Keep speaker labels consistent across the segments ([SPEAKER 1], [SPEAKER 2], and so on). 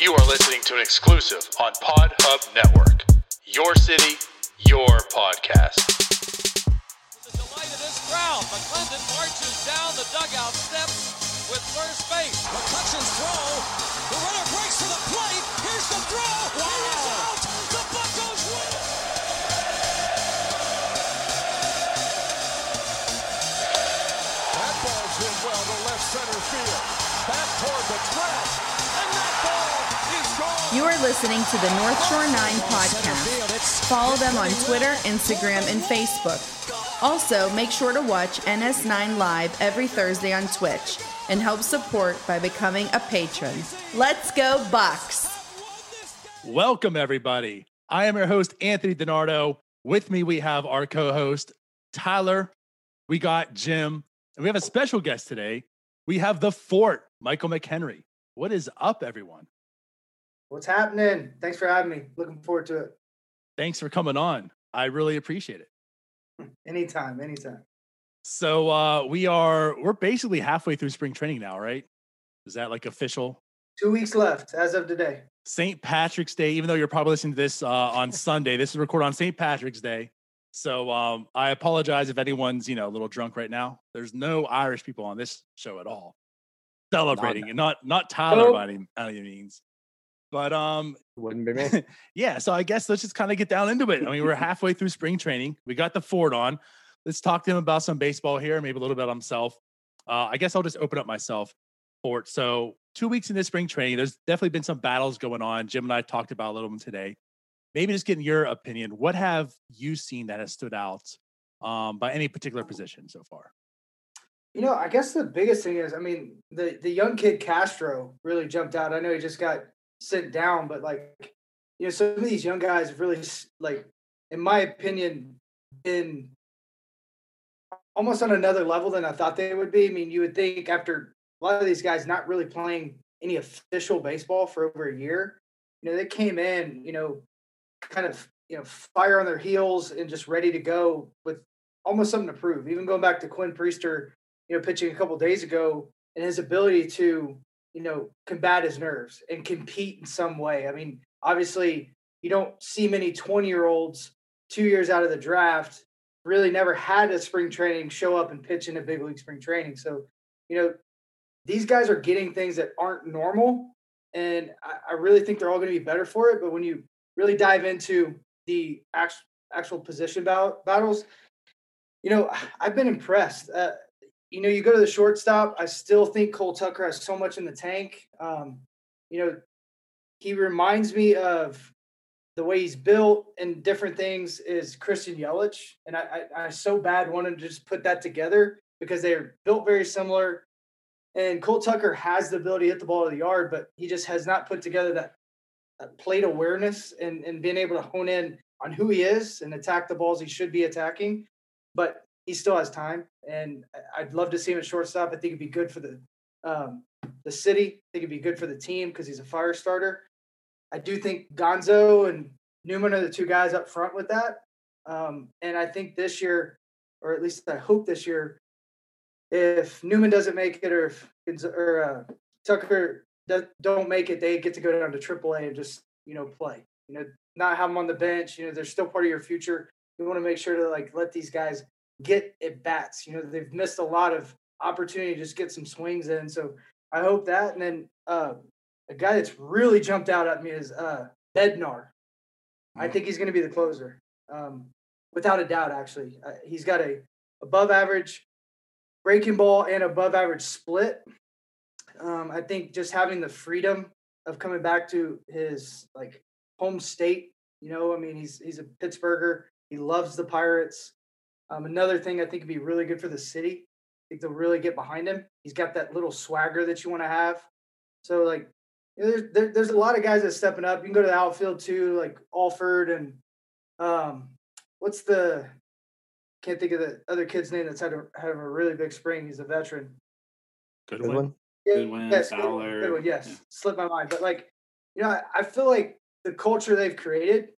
[SPEAKER 1] You are listening to an exclusive on Pod Hub Network. Your city, your podcast.
[SPEAKER 2] The delight of this crowd. McClendon marches down the dugout steps with first base.
[SPEAKER 3] McCutcheon's throw. The runner breaks to the plate. Here's the throw. Wow. He is out. The Buccos win. That ball's hit well to left center field. Back toward the track.
[SPEAKER 4] You are listening to the North Shore 9 podcast. Follow them on Twitter, Instagram, and Facebook. Also, make sure to watch NS9 Live every Thursday on Twitch and help support by becoming a patron. Let's go, Bucs!
[SPEAKER 5] Welcome, everybody. I am your host, Anthony DiNardo. With me, we have our co host, Tyler. We got Jim, and we have a special guest today. We have the Fort, Michael McKenry. What is up, everyone?
[SPEAKER 6] What's happening? Thanks for having me. Looking forward to it.
[SPEAKER 5] Thanks for coming on. I really appreciate it.
[SPEAKER 6] Anytime, anytime.
[SPEAKER 5] So uh we are we're basically halfway through spring training now, right? Is that like official?
[SPEAKER 6] Two weeks left as of today.
[SPEAKER 5] St. Patrick's Day, even though you're probably listening to this uh, on Sunday, this is recorded on St. Patrick's Day. So um, I apologize if anyone's you know a little drunk right now. There's no Irish people on this show at all celebrating, and not not Tyler
[SPEAKER 6] Nope.
[SPEAKER 5] by any, by any means. But um,
[SPEAKER 7] Wouldn't be me.
[SPEAKER 5] yeah, so I guess let's just kind of get down into it. I mean, we're halfway through spring training. We got the Fort on. Let's talk to him about some baseball here, maybe a little bit on himself. Uh, I guess I'll just open up myself, Fort. So two weeks into spring training, there's definitely been some battles going on. Jim and I talked about a little bit today. Maybe just getting your opinion. What have you seen that has stood out um, by any particular position so far?
[SPEAKER 6] You know, I guess the biggest thing is, I mean, the the young kid Castro really jumped out. I know he just got sent down, but like, you know, some of these young guys have really, like, in my opinion, been almost on another level than I thought they would be. I mean, you would think after a lot of these guys not really playing any official baseball for over a year, you know, they came in, you know, kind of, you know, fire on their heels and just ready to go with almost something to prove. Even going back to Quinn Priester, you know, pitching a couple days ago and his ability to, you know, combat his nerves and compete in some way. I mean, obviously, you don't see many 20 year olds two years out of the draft really never had a spring training show up and pitch in a big league spring training. So, you know, these guys are getting things that aren't normal. And I, I really think they're all going to be better for it. But when you really dive into the actual, actual position bat- battles, you know, I've been impressed. Uh, you know, you go to the shortstop. I still think Cole Tucker has so much in the tank. Um, you know, he reminds me of the way he's built and different things is Christian Yelich, and I, I, I so bad wanted to just put that together because they're built very similar. And Cole Tucker has the ability to hit the ball to the yard, but he just has not put together that, that plate awareness and, and being able to hone in on who he is and attack the balls he should be attacking. But he still has time, and I'd love to see him at shortstop. I think it'd be good for the um, the city. I think it'd be good for the team because he's a fire starter. I do think Gonzo and Newman are the two guys up front with that. Um, and I think this year, or at least I hope this year, if Newman doesn't make it or if or uh, Tucker don't make it, they get to go down to AAA and just you know play. You know, not have them on the bench. You know, they're still part of your future. You want to make sure to like let these guys get at bats. You know, they've missed a lot of opportunity to just get some swings in. So I hope that. And then uh, a guy that's really jumped out at me is uh, Bednar. I think he's going to be the closer, um, without a doubt. Actually, uh, he's got a above average breaking ball and above average split. Um, I think just having the freedom of coming back to his like home state. You know, I mean, he's he's a Pittsburgher. He loves the Pirates. Um, another thing I think would be really good for the city. I think they'll really get behind him. He's got that little swagger that you want to have. So like, you know, there's there, there's a lot of guys that are stepping up. You can go to the outfield too, like Alford and um, what's the can't think of the other kid's name that's had a had a really big spring. He's a veteran.
[SPEAKER 5] Good,
[SPEAKER 7] Good
[SPEAKER 5] one.
[SPEAKER 7] one.
[SPEAKER 6] Yeah,
[SPEAKER 8] Goodwin,
[SPEAKER 6] yes, good one,
[SPEAKER 8] Fowler,
[SPEAKER 6] good one, yes,
[SPEAKER 8] yeah.
[SPEAKER 6] slipped my mind. But like, you know, I, I feel like the culture they've created,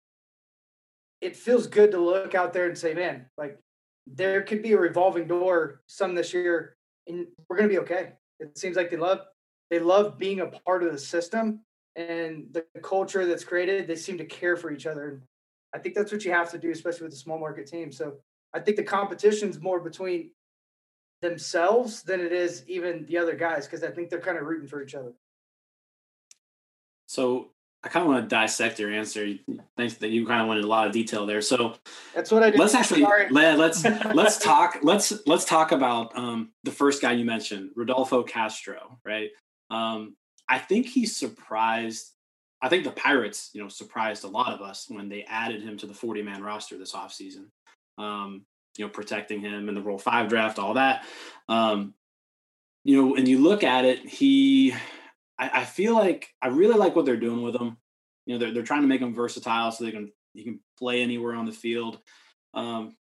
[SPEAKER 6] it feels good to look out there and say, man, like there could be a revolving door some this year, and we're gonna be okay. It seems like they love they love being a part of the system, and the culture that's created, they seem to care for each other. And I think that's what you have to do, especially with a small market team. So I think the competition's more between themselves than it is even the other guys because I think they're kind of rooting for each other.
[SPEAKER 7] So I kind of want to dissect your answer. Thanks that you kind of went a lot of detail there. So
[SPEAKER 6] that's what I did.
[SPEAKER 7] Let's actually let, let's let's talk let's let's talk about um, the first guy you mentioned, Rodolfo Castro, right? Um, I think he surprised. I think the Pirates, you know, surprised a lot of us when they added him to the 40 man roster this offseason. Um, you know, protecting him in the Rule Five draft, all that. Um, you know, when you look at it, he I, I, feel like I really like what they're doing with him. You know, they're they're trying to make him versatile so they can he can play anywhere on the field. Um,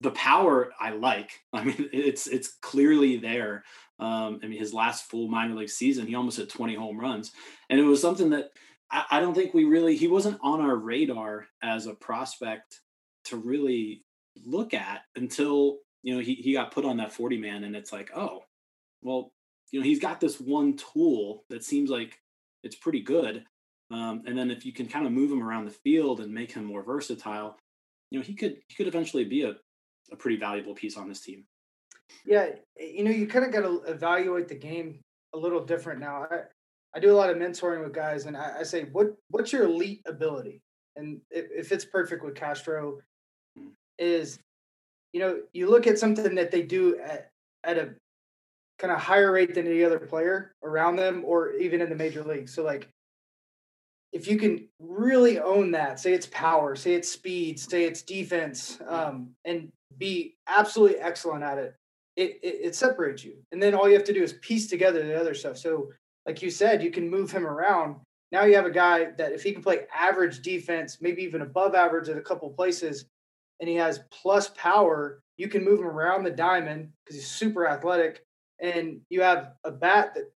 [SPEAKER 7] the power I like. I mean, it's it's clearly there. Um, I mean, his last full minor league season, he almost hit 20 home runs, and it was something that I, I don't think we really he wasn't on our radar as a prospect to really look at until you know he he got put on that 40 man, and it's like, oh, well, you know, he's got this one tool that seems like it's pretty good. Um, and then if you can kind of move him around the field and make him more versatile, you know, he could he could eventually be a, a pretty valuable piece on this team.
[SPEAKER 6] Yeah, you know, you kind of got to evaluate the game a little different now. I, I do a lot of mentoring with guys, and I, I say, what what's your elite ability? And if, if it's perfect with Castro, hmm. is you know, you look at something that they do at at a kind of higher rate than any other player around them or even in the major leagues. So like if you can really own that, say it's power, say it's speed, say it's defense, um, and be absolutely excellent at it, it, it, it separates you. And then all you have to do is piece together the other stuff. So like you said, you can move him around. Now you have a guy that if he can play average defense, maybe even above average at a couple places, and he has plus power, you can move him around the diamond because he's super athletic and you have a bat that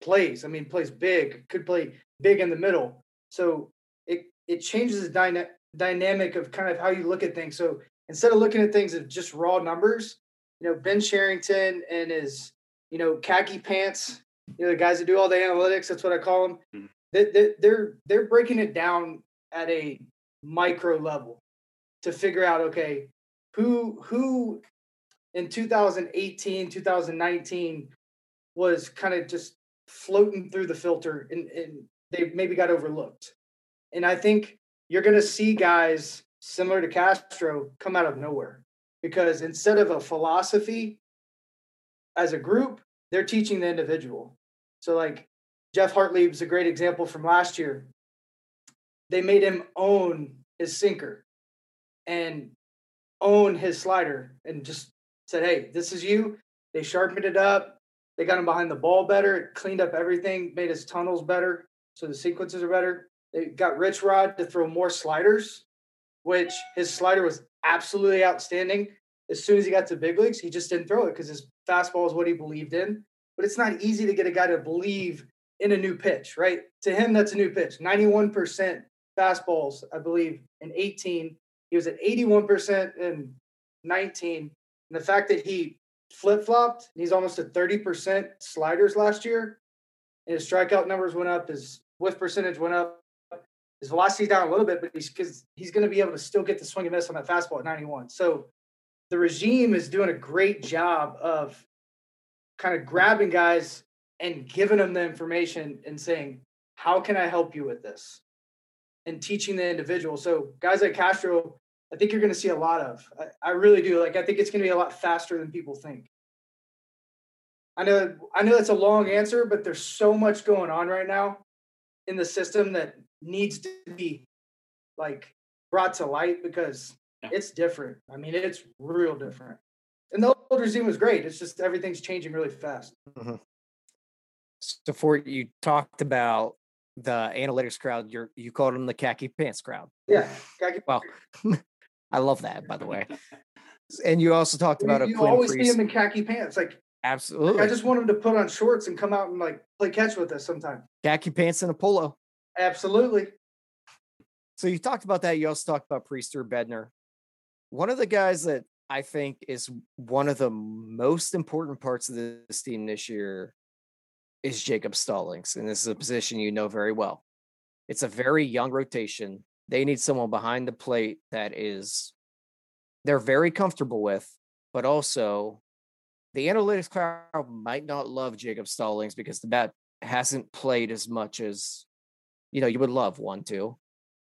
[SPEAKER 6] plays. I mean, plays big, could play big in the middle. So it it changes the dyna- dynamic of kind of how you look at things. So instead of looking at things as just raw numbers, you know, Ben Cherington and his you know khaki pants, you know, the guys that do all the analytics. That's what I call them. Mm-hmm. They, they're they're breaking it down at a micro level to figure out okay who who in 2018, 2019 was kind of just floating through the filter and, and they maybe got overlooked. And I think you're going to see guys similar to Castro come out of nowhere because instead of a philosophy as a group, they're teaching the individual. So, like Geoff Hartlieb was a great example from last year. They made him own his sinker and own his slider and just said, hey, this is you. They sharpened it up. They got him behind the ball better. It cleaned up everything, made his tunnels better. So the sequences are better. They got Rich Rod to throw more sliders, which his slider was absolutely outstanding. As soon as he got to big leagues, he just didn't throw it because his fastball is what he believed in. But it's not easy to get a guy to believe in a new pitch, right? To him, that's a new pitch. 91% fastballs, I believe, in 18. He was at 81% in 19. And the fact that he flip flopped, he's almost at 30% sliders last year, and his strikeout numbers went up, his whiff percentage went up, his velocity down a little bit, but he's because he's going to be able to still get the swing and miss on that fastball at 91. So the regime is doing a great job of kind of grabbing guys and giving them the information and saying, How can I help you with this? And teaching the individual. So guys like Castro, I think you're going to see a lot of. I, I really do. Like I think it's going to be a lot faster than people think. I know I know that's a long answer, but there's so much going on right now in the system that needs to be like brought to light because yeah. it's different. I mean, it's real different. And the old regime was great. It's just everything's changing really fast. Mm-hmm.
[SPEAKER 8] So, for you talked about the analytics crowd, you you called them the khaki pants crowd.
[SPEAKER 6] Yeah, khaki.
[SPEAKER 8] Well, I love that, by the way. And you also talked about
[SPEAKER 6] you,
[SPEAKER 8] you
[SPEAKER 6] always see him in khaki pants, like
[SPEAKER 8] absolutely.
[SPEAKER 6] Like I just want him to put on shorts and come out and like play catch with us sometime.
[SPEAKER 8] Khaki pants and a polo.
[SPEAKER 6] Absolutely.
[SPEAKER 8] So you talked about that. You also talked about Priester Bednar. One of the guys that I think is one of the most important parts of this team this year is Jacob Stallings, and this is a position you know very well. It's a very young rotation. They need someone behind the plate that is they're very comfortable with, but also the analytics crowd might not love Jacob Stallings because the bat hasn't played as much as you know you would love one to.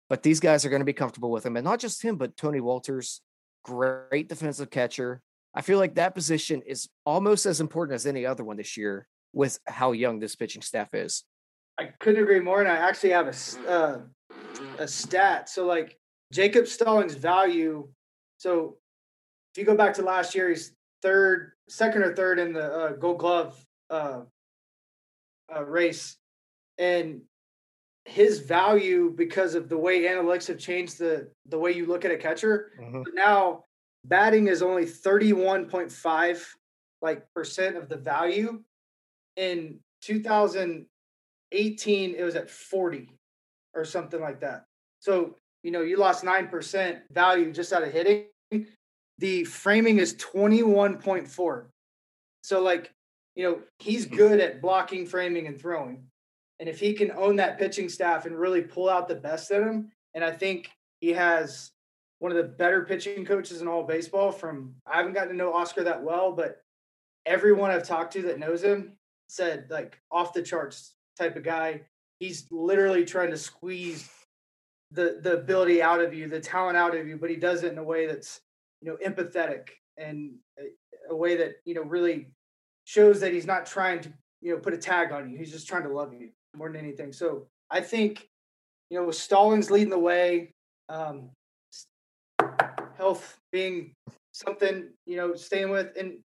[SPEAKER 8] But these guys are going to be comfortable with him, and not just him, but Tony Wolters, great defensive catcher. I feel like that position is almost as important as any other one this year with how young this pitching staff is.
[SPEAKER 6] I couldn't agree more, and I actually have a uh, a stat. So like Jacob Stallings' value. So if you go back to last year, he's third, second or third in the uh, Gold Glove uh, uh, race, and his value because of the way analytics have changed the the way you look at a catcher.
[SPEAKER 8] Mhm.
[SPEAKER 6] Now batting is only thirty one point five like percent of the value. In two thousand eighteen, it was at forty or something like that. So you know you lost nine percent value just out of hitting. The framing is twenty one point four. So like you know he's mm-hmm. good at blocking, framing, and throwing. And if he can own that pitching staff and really pull out the best in him, and I think he has one of the better pitching coaches in all baseball. From I haven't gotten to know Oscar that well, but everyone I've talked to that knows him said like off the charts type of guy. He's literally trying to squeeze the the ability out of you, the talent out of you, but he does it in a way that's you know empathetic and a, a way that you know really shows that he's not trying to you know put a tag on you. He's just trying to love you more than anything. So I think you know with Stallings leading the way, um, health being something you know staying with, and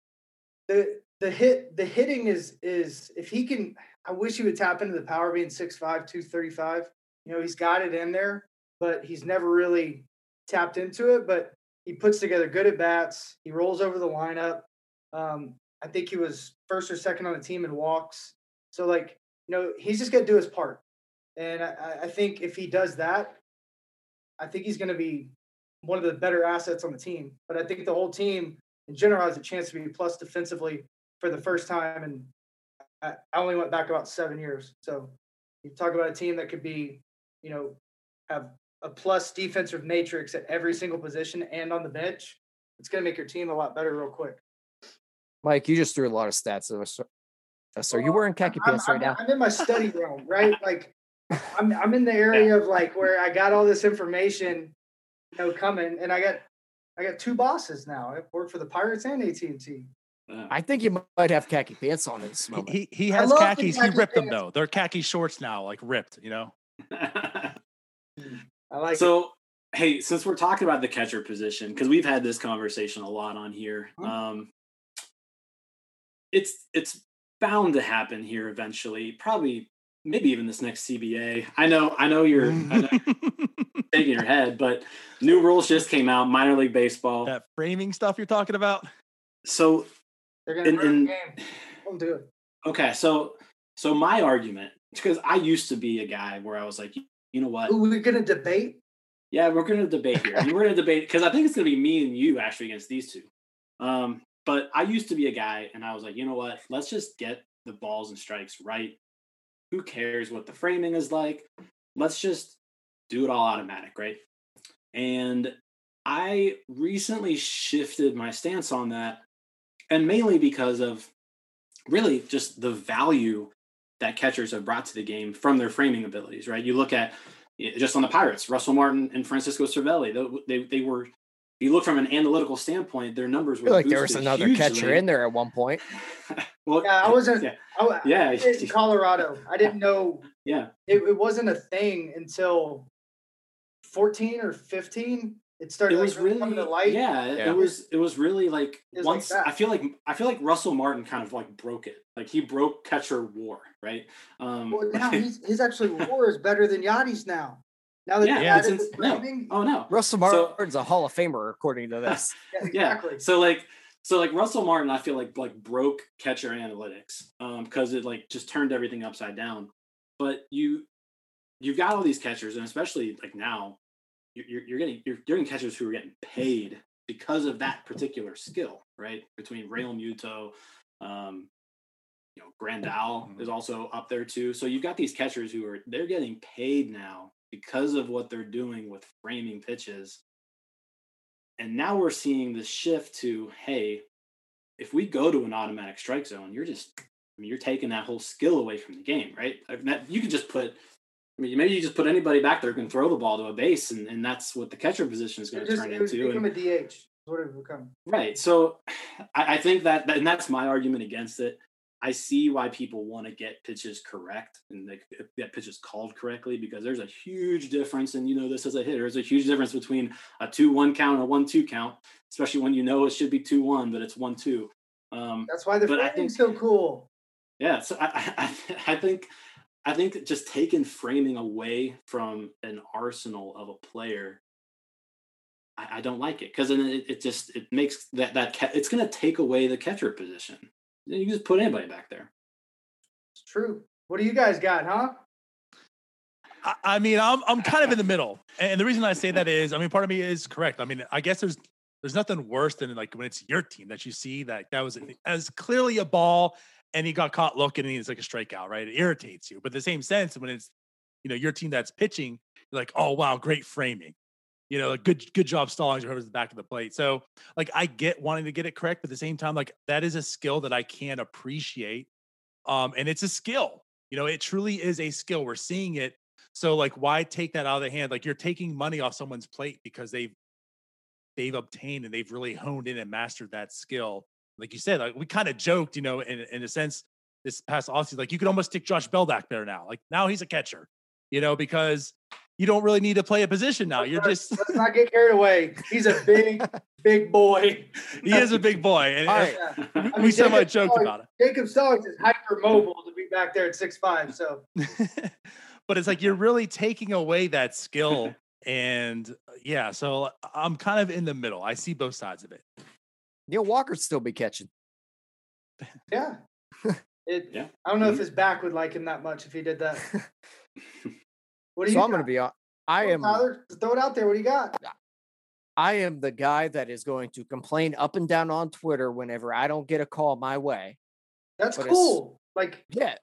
[SPEAKER 6] the the hit the hitting is is if he can. I wish he would tap into the power being 6'5", 235. You know he's got it in there, but he's never really tapped into it. But he puts together good at bats. He rolls over the lineup. Um, I think he was first or second on the team in walks. So like, you know, he's just gonna do his part. And I, I think if he does that, I think he's gonna be one of the better assets on the team. But I think the whole team in general has a chance to be plus defensively for the first time. And I, I only went back about seven years. So you talk about a team that could be, you know, have a plus defensive matrix at every single position and on the bench. It's gonna make your team a lot better real quick.
[SPEAKER 8] Mike, you just threw a lot of stats at us. Uh, So you
[SPEAKER 6] Well,
[SPEAKER 8] wearing khaki
[SPEAKER 6] I'm,
[SPEAKER 8] pants right
[SPEAKER 6] I'm-
[SPEAKER 8] now?
[SPEAKER 6] I'm in my study room, right? Like I'm I'm in the area of like where I got all this information, you know, coming, and I got I got two bosses now. I work for the Pirates and AT and T.
[SPEAKER 7] Uh,
[SPEAKER 8] I think you might have khaki pants on at this moment.
[SPEAKER 5] He he has
[SPEAKER 6] love the
[SPEAKER 5] khakis. He
[SPEAKER 6] khaki
[SPEAKER 5] ripped them though. They're khaki shorts now, like ripped. You know.
[SPEAKER 6] I like it.
[SPEAKER 7] so hey since we're talking about the catcher position because we've had this conversation a lot on here
[SPEAKER 6] Mhm.
[SPEAKER 7] um it's it's bound to happen here eventually probably maybe even this next cba i know i know you're I know you're shaking your head but new rules just came out minor league baseball
[SPEAKER 5] that framing stuff you're talking about.
[SPEAKER 7] so
[SPEAKER 6] They're gonna
[SPEAKER 7] and-
[SPEAKER 6] ruin
[SPEAKER 7] and-
[SPEAKER 6] the game. Don't do it.
[SPEAKER 7] okay so so my argument because i used to be a guy where i was like you know what
[SPEAKER 6] Ooh, we're gonna debate.
[SPEAKER 7] Yeah, we're going to debate here. we're going to debate because I think it's going to be me and you actually against these two. Um, but I used to be a guy, and I was like, you know what? Let's just get the balls and strikes right. Who cares what the framing is like? Let's just do it all automatic, right? And I recently shifted my stance on that, and mainly because of really just the value that catchers have brought to the game from their framing abilities, right? You look at just on the Pirates, Russell Martin and Francisco Cervelli. They, they, they were, if you look from an analytical standpoint, their numbers
[SPEAKER 8] I
[SPEAKER 7] were
[SPEAKER 8] feel like there was
[SPEAKER 7] boosted
[SPEAKER 8] another catcher in there at one point.
[SPEAKER 7] well,
[SPEAKER 6] Yeah, I wasn't.
[SPEAKER 7] Yeah,
[SPEAKER 6] I,
[SPEAKER 7] Yeah.
[SPEAKER 6] I did in Colorado. I didn't know
[SPEAKER 7] yeah.
[SPEAKER 6] it, it wasn't a thing until 14 or 15. It started
[SPEAKER 7] It
[SPEAKER 6] like,
[SPEAKER 7] was
[SPEAKER 6] really
[SPEAKER 7] really,
[SPEAKER 6] coming to light.
[SPEAKER 7] yeah, it-
[SPEAKER 8] Yeah.
[SPEAKER 7] It was, it was really like
[SPEAKER 6] was
[SPEAKER 7] once.
[SPEAKER 6] that.
[SPEAKER 7] I feel like I feel like Russell Martin kind of like broke it. Like he broke catcher war, right? Um,
[SPEAKER 6] Well, now he's his actually war is better than Yadi's now. Now that
[SPEAKER 7] Yeah, yeah, it's ins- no. oh no,
[SPEAKER 8] Russell
[SPEAKER 7] So-
[SPEAKER 8] Martin's a Hall of Famer, according to this.
[SPEAKER 6] yeah,
[SPEAKER 7] yeah. So like so like Russell Martin, I feel like like broke catcher analytics um because it like just turned everything upside down. But you you've got all these catchers, and especially like now, you're you're, getting you're, getting catchers who are getting paid because of that particular skill, right? Between Realmuto, um, you know, Grandal
[SPEAKER 5] Mhm.
[SPEAKER 7] is also up there too. So you've got these catchers who are they're getting paid now because of what they're doing with framing pitches. And now we're seeing the shift to, hey, if we go to an automatic strike zone, you're just I mean, you're taking that whole skill away from the game, right? I mean, that, you could just put I mean, maybe you just put anybody back there who can throw the ball to a base, and, and that's what the catcher position is going to turn into.
[SPEAKER 6] become
[SPEAKER 7] And-
[SPEAKER 6] a DH. What it become.
[SPEAKER 7] Right. So I, I think that, and that's my argument against it. I see why people want to get pitches correct and they, get pitches called correctly because there's a huge difference. And you know, this as a hitter, there's a huge difference between a 2 1 count and a 1 2 count, especially when you know it should be 2 1, but it's 1 2. Um,
[SPEAKER 6] That's why the
[SPEAKER 7] But I
[SPEAKER 6] framing's
[SPEAKER 7] think-
[SPEAKER 6] so cool.
[SPEAKER 7] yeah. So I, I, I think. I think just taking framing away from an arsenal of a player I, I don't like it because then it, it just it makes that that ca- it's going to take away the catcher position. You can just put anybody back there.
[SPEAKER 6] It's true. What do you guys got, huh?
[SPEAKER 5] I, I mean, I'm I'm kind of in the middle, and the reason I say that is, I mean, part of me is correct. I mean, I guess there's there's nothing worse than like when it's your team that you see that that was as clearly a ball, and he got caught looking, and it's like a strikeout, right? It irritates you, but the same sense when it's you know your team that's pitching, you're like, oh wow, great framing, you know, like good good job Stallings, whoever's the back of the plate. So like, I get wanting to get it correct, but at the same time, like that is a skill that I can appreciate, um, and it's a skill. You know, it truly is a skill. We're seeing it so like why take that out of the hand? Like you're taking money off someone's plate because they've they've obtained and they've really honed in and mastered that skill. Like you said, like we kind of joked, you know, in in a sense, this past offseason, like you could almost stick Josh Bell back there now. Like now he's a catcher, you know, because you don't really need to play a position now. You're
[SPEAKER 6] Let's-
[SPEAKER 5] just
[SPEAKER 6] let's not get carried away. He's a big, big boy.
[SPEAKER 5] he is a big boy. And,
[SPEAKER 8] All
[SPEAKER 5] and
[SPEAKER 8] right.
[SPEAKER 6] Yeah.
[SPEAKER 5] we,
[SPEAKER 6] I
[SPEAKER 5] we
[SPEAKER 6] mean,
[SPEAKER 5] somewhat joked
[SPEAKER 6] Stallings-
[SPEAKER 5] about it.
[SPEAKER 6] Jacob Stallings is hyper mobile to be back there at six five. So
[SPEAKER 5] but it's like you're really taking away that skill and uh, yeah so i'm kind of in the middle i see both sides of it
[SPEAKER 8] Neil Walker'd still be catching.
[SPEAKER 6] yeah. It,
[SPEAKER 7] Yeah.
[SPEAKER 6] I don't know if his back would like him that much if he did that. What do
[SPEAKER 8] so
[SPEAKER 6] you
[SPEAKER 8] I'm going to be on. I
[SPEAKER 6] Come
[SPEAKER 8] am.
[SPEAKER 6] Tyler, throw it out there. What do you got?
[SPEAKER 8] I am the guy that is going to complain up and down on Twitter whenever I don't get a call my way.
[SPEAKER 6] That's
[SPEAKER 8] But
[SPEAKER 6] cool. Like
[SPEAKER 8] Yeah,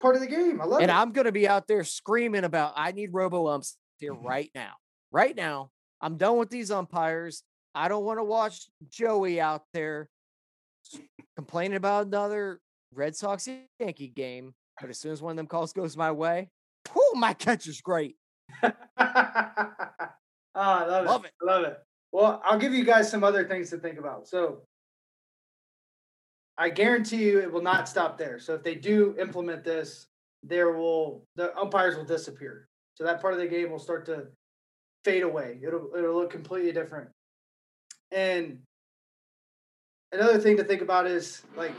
[SPEAKER 6] part of the game. I love
[SPEAKER 8] and
[SPEAKER 6] it.
[SPEAKER 8] And I'm going to be out there screaming about I need robo umps here
[SPEAKER 6] Mm-hmm.
[SPEAKER 8] right now. Right now, I'm done with these umpires. I don't want to watch Joey out there complaining about another Red Sox Yankee game. But as soon as one of them calls goes my way, whoo, my catcher's great.
[SPEAKER 6] Ah, I love,
[SPEAKER 8] Love
[SPEAKER 6] it.
[SPEAKER 8] it.
[SPEAKER 6] I love it. Well, I'll give you guys some other things to think about. So I guarantee you it will not stop there. So if they do implement this, there will the umpires will disappear. So that part of the game will start to fade away. It'll it'll look completely different. And another thing to think about is like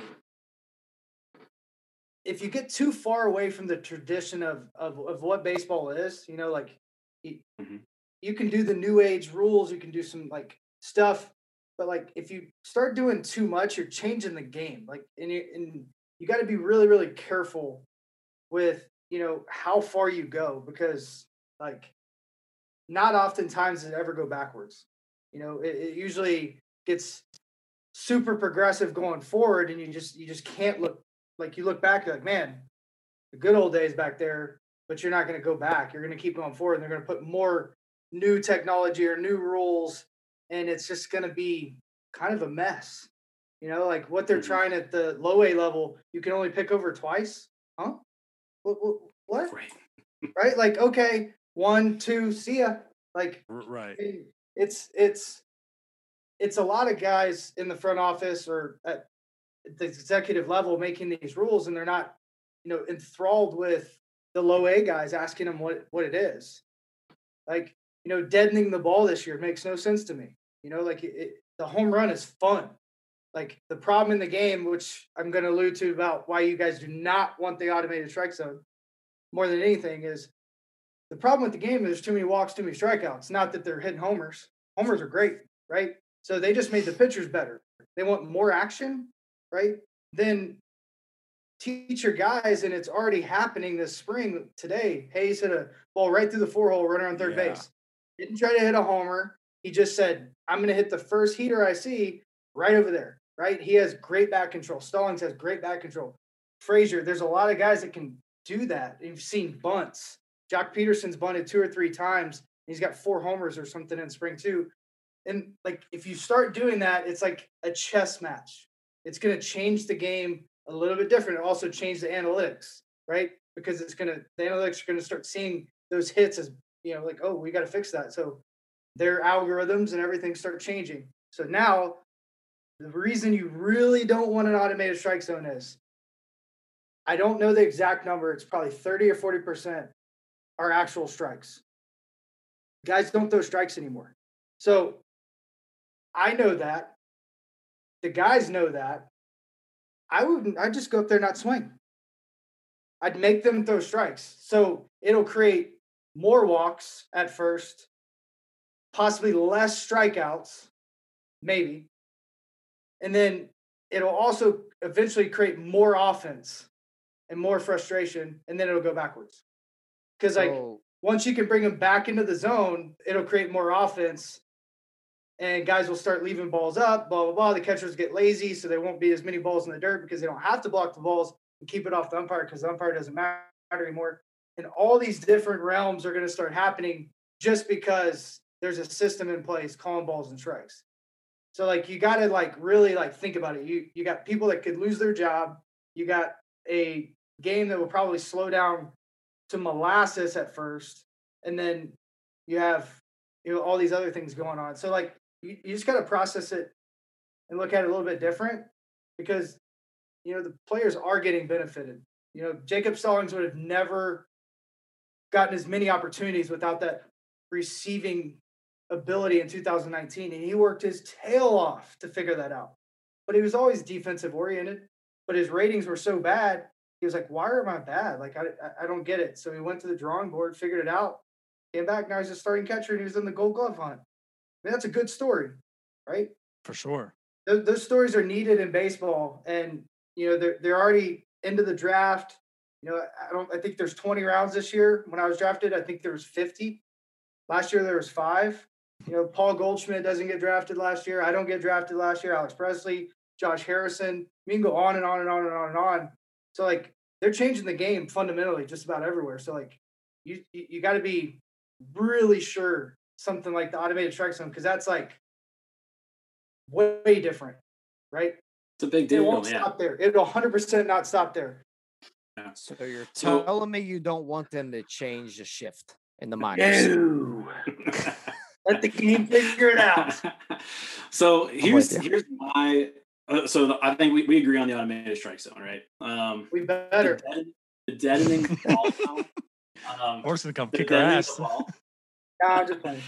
[SPEAKER 6] if you get too far away from the tradition of of, of what baseball is, you know, like you,
[SPEAKER 7] Mhm.
[SPEAKER 6] you can do the new age rules, you can do some like stuff, but like if you start doing too much, you're changing the game. Like and you and you got to be really really careful with you know how far you go because like not oftentimes does it ever go backwards. You know, it, it usually gets super progressive going forward, and you just you just can't look like you look back, you're like, man, the good old days back there, but you're not going to go back. You're going to keep going forward, and they're going to put more new technology or new rules, and it's just going to be kind of a mess. You know, like what they're
[SPEAKER 7] Mhm.
[SPEAKER 6] trying at the low A level, you can only pick over twice. Huh? What? What? what?
[SPEAKER 7] Right.
[SPEAKER 6] Right? Like, okay, one, two, see ya. Like,
[SPEAKER 5] right
[SPEAKER 6] it's it's it's a lot of guys in the front office or at the executive level making these rules and they're not you know enthralled with the low a guys asking them what what it is. Like you know deadening the ball this year makes no sense to me you know like it, the home run is fun. Like the problem in the game which i'm going to allude to about why you guys do not want the automated strike zone more than anything is the problem with the game is there's too many walks, too many strikeouts. Not that they're hitting homers. Homers are great, right? So they just made the pitchers better. They want more action, right? Then teach your guys, and it's already happening this spring today. Hayes hit a ball right through the four hole, runner on third
[SPEAKER 5] Yeah.
[SPEAKER 6] base. Didn't try to hit a homer. He just said, I'm going to hit the first heater I see right over there, right? He has great bat control. Stallings has great bat control. Frazier. There's a lot of guys that can do that. You've seen bunts. Joc Pederson's bunted two or three times. He's got four homers or something in spring too. And like if you start doing that, it's like a chess match. It's going to change the game a little bit different. It also change the analytics, right? Because it's going to the analytics are going to start seeing those hits as you know, like oh, we got to fix that. So their algorithms and everything start changing. So now the reason you really don't want an automated strike zone is I don't know the exact number. It's probably 30 or 40% are actual strikes. Guys don't throw strikes anymore. So I know that. The guys know that. I wouldn't, I'd just go up there not swing. I'd make them throw strikes. So it'll create more walks at first, possibly less strikeouts, maybe. And then it'll also eventually create more offense and more frustration, and then it'll go backwards. Because like once you can bring them back into the zone, it'll create more offense, and guys will start leaving balls up. Blah blah blah. The catchers get lazy, so there won't be as many balls in the dirt because they don't have to block the balls and keep it off the umpire because the umpire doesn't matter anymore. And all these different realms are going to start happening just because there's a system in place calling balls and strikes. So like you got to like really like think about it. You you got people that could lose their job. You got a game that will probably slow down to molasses at first, and then you have you know all these other things going on. So like you, you just got to process it and look at it a little bit different because you know the players are getting benefited. You know Jacob Stallings would have never gotten as many opportunities without that receiving ability in 2019, and he worked his tail off to figure that out. But he was always defensive oriented. But his ratings were so bad, he was like, "Why am I bad? Like I, I- don't get it." So he went to the drawing board, figured it out, came back. Now he's a starting catcher, and he was in the Gold Glove hunt. I mean, that's a good story, right?
[SPEAKER 5] for sure.
[SPEAKER 6] Those, those stories are needed in baseball, and you know they're they're already into the draft. You know, I don't. I think there's 20 rounds this year. When I was drafted, I think there was 50. Last year there was five. You know, Paul Goldschmidt doesn't get drafted last year. I don't get drafted last year. Alex Presley, Josh Harrison. We can go on and on and on and on and on. So like they're changing the game fundamentally just about everywhere. So like you you, you got to be really sure something like the automated strike zone because that's like way different, right?
[SPEAKER 7] It's a big deal.
[SPEAKER 6] It won't
[SPEAKER 7] Yeah.
[SPEAKER 6] stop there. It'll 100% not stop there.
[SPEAKER 8] So you're
[SPEAKER 7] So-
[SPEAKER 8] telling me you don't want them to change the shift in the minors?
[SPEAKER 6] No. Let the game figure it out.
[SPEAKER 7] so here's here's my uh, so the, I think we, we agree on the automated strike zone, right? Um,
[SPEAKER 6] We
[SPEAKER 7] the,
[SPEAKER 6] better.
[SPEAKER 7] deaden- the deadening the ball count, um,
[SPEAKER 5] Horse gonna come kick our ass.
[SPEAKER 7] ball.
[SPEAKER 6] Nah, I'm just playing.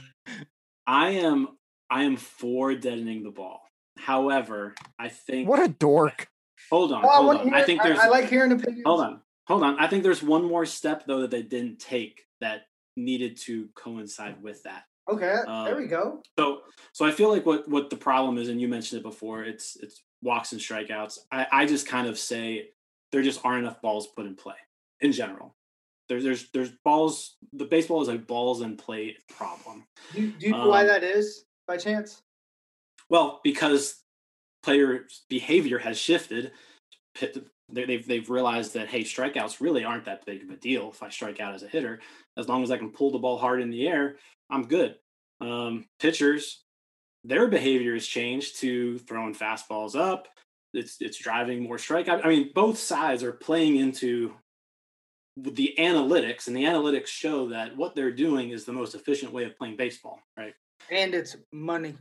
[SPEAKER 7] I am I am for deadening the ball. However, I think
[SPEAKER 8] What a dork!
[SPEAKER 7] hold on,
[SPEAKER 6] Oh, I,
[SPEAKER 7] hold
[SPEAKER 6] want
[SPEAKER 7] on.
[SPEAKER 6] to
[SPEAKER 7] I
[SPEAKER 6] hear-
[SPEAKER 7] think
[SPEAKER 6] I-
[SPEAKER 7] there's
[SPEAKER 6] I like hearing opinions.
[SPEAKER 7] hold on, hold on. I think there's one more step though that they didn't take that needed to coincide with that.
[SPEAKER 6] Okay, there
[SPEAKER 7] Um,
[SPEAKER 6] we go.
[SPEAKER 7] So so I feel like what what the problem is, and you mentioned it before, it's it's walks and strikeouts. I, I just kind of say there just aren't enough balls put in play in general. There's there's there's balls. The baseball is a balls in play problem.
[SPEAKER 6] Do, you- do you know why
[SPEAKER 7] um,
[SPEAKER 6] that is by chance?
[SPEAKER 7] Well, because players' behavior has shifted. They've they've realized that hey, strikeouts really aren't that big of a deal. If I strike out as a hitter, as long as I can pull the ball hard in the air, I'm good. Um, pitchers, their behavior has changed to throwing fastballs up. It's it's driving more strike. I mean, both sides are playing into the analytics, and the analytics show that what they're doing is the most efficient way of playing baseball. Right?
[SPEAKER 6] And it's money.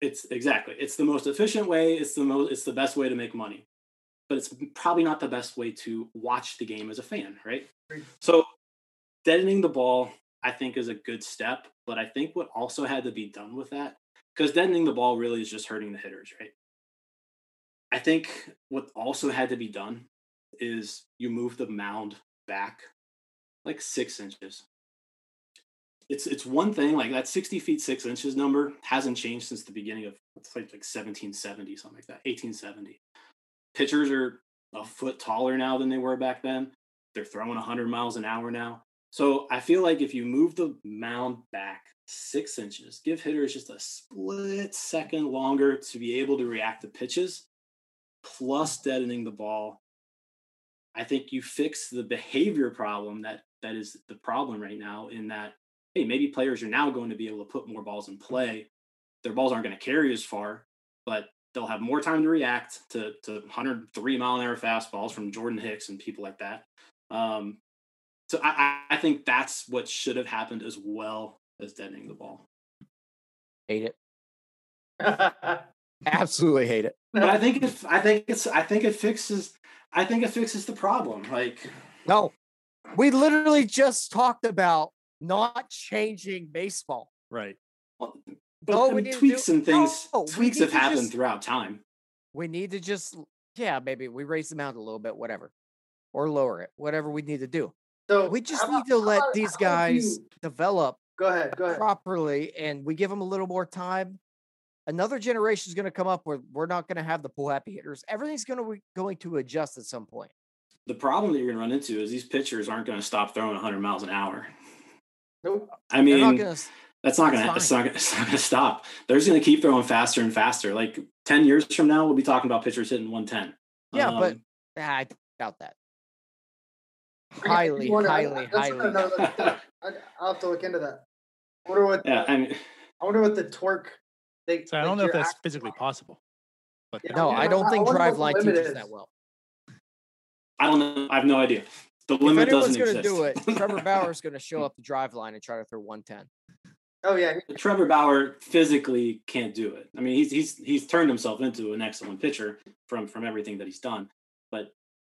[SPEAKER 7] It's exactly. It's the most efficient way. It's the most. It's the best way to make money, but it's probably not the best way to watch the game as a fan, right? So, deadening the ball, I think, is a good step. But I think what also had to be done with that, because deadening the ball really is just hurting the hitters, right? I think what also had to be done is you move the mound back like six inches it's it's one thing like that 60 feet six inches number hasn't changed since the beginning of like like 1770 something like that 1870 pitchers are a foot taller now than they were back then they're throwing 100 miles an hour now so i feel like if you move the mound back six inches give hitters just a split second longer to be able to react to pitches plus deadening the ball I think you fix the behavior problem that that is the problem right now. In that, hey, maybe players are now going to be able to put more balls in play. Their balls aren't going to carry as far, but they'll have more time to react to to 103 mile an hour fastballs from Jordan Hicks and people like that. Um, so I, I think that's what should have happened as well as deadening the ball.
[SPEAKER 8] Hate it. Absolutely hate it.
[SPEAKER 7] But I think it, I think it's I think it fixes I think it fixes the problem. Like
[SPEAKER 8] No, we literally just talked about not changing baseball.
[SPEAKER 5] Right.
[SPEAKER 7] well, but
[SPEAKER 8] Oh,
[SPEAKER 7] I mean, tweaks
[SPEAKER 8] do-
[SPEAKER 7] and things
[SPEAKER 8] No,
[SPEAKER 7] tweaks have happened
[SPEAKER 8] just-
[SPEAKER 7] throughout time.
[SPEAKER 8] We need to just, yeah, maybe we raise the mound a little bit, whatever, or lower it, whatever we need to do.
[SPEAKER 6] So
[SPEAKER 8] We just
[SPEAKER 6] how
[SPEAKER 8] need
[SPEAKER 6] about-
[SPEAKER 8] to let
[SPEAKER 6] about-
[SPEAKER 8] these guys
[SPEAKER 6] you-
[SPEAKER 8] develop
[SPEAKER 6] Go ahead. Go ahead.
[SPEAKER 8] properly and we give them a little more time. Another generation is going to come up where we're not going to have the pull happy hitters. Everything's going to be going to adjust at some point.
[SPEAKER 7] The problem that you're going to run into is these pitchers aren't going to stop throwing 100 miles an hour.
[SPEAKER 6] Nope.
[SPEAKER 7] I mean,
[SPEAKER 8] not going to.
[SPEAKER 7] that's not going to it's not, gonna- it's not going to stop. They're just going to keep throwing faster and faster. Like 10 years from now, we'll be talking about pitchers hitting 110.
[SPEAKER 8] Yeah, but
[SPEAKER 7] Um,
[SPEAKER 8] I doubt that.
[SPEAKER 6] Okay,
[SPEAKER 8] Highly,
[SPEAKER 6] wanna-
[SPEAKER 8] highly,
[SPEAKER 6] that's
[SPEAKER 8] highly.
[SPEAKER 6] another- I- I'll have to look into that. I wonder what.
[SPEAKER 7] yeah, I mean,
[SPEAKER 6] I wonder what the torque. They,
[SPEAKER 5] So I
[SPEAKER 6] like
[SPEAKER 5] don't know if that's
[SPEAKER 6] act-
[SPEAKER 5] physically possible. But
[SPEAKER 6] Yeah,
[SPEAKER 8] No,
[SPEAKER 6] I
[SPEAKER 8] I don't
[SPEAKER 6] I
[SPEAKER 8] think
[SPEAKER 6] wonder
[SPEAKER 8] Driveline
[SPEAKER 6] limit
[SPEAKER 8] teaches
[SPEAKER 6] is.
[SPEAKER 8] that well.
[SPEAKER 7] I don't know. I have no idea. The
[SPEAKER 8] If
[SPEAKER 7] limit doesn't
[SPEAKER 8] going to
[SPEAKER 7] exist.
[SPEAKER 8] do it, Trevor Bauer is going to show up the Driveline and try to throw 110.
[SPEAKER 6] Oh yeah,
[SPEAKER 7] Trevor Bauer physically can't do it. I mean, he's he's he's turned himself into an excellent pitcher from from everything that he's done, but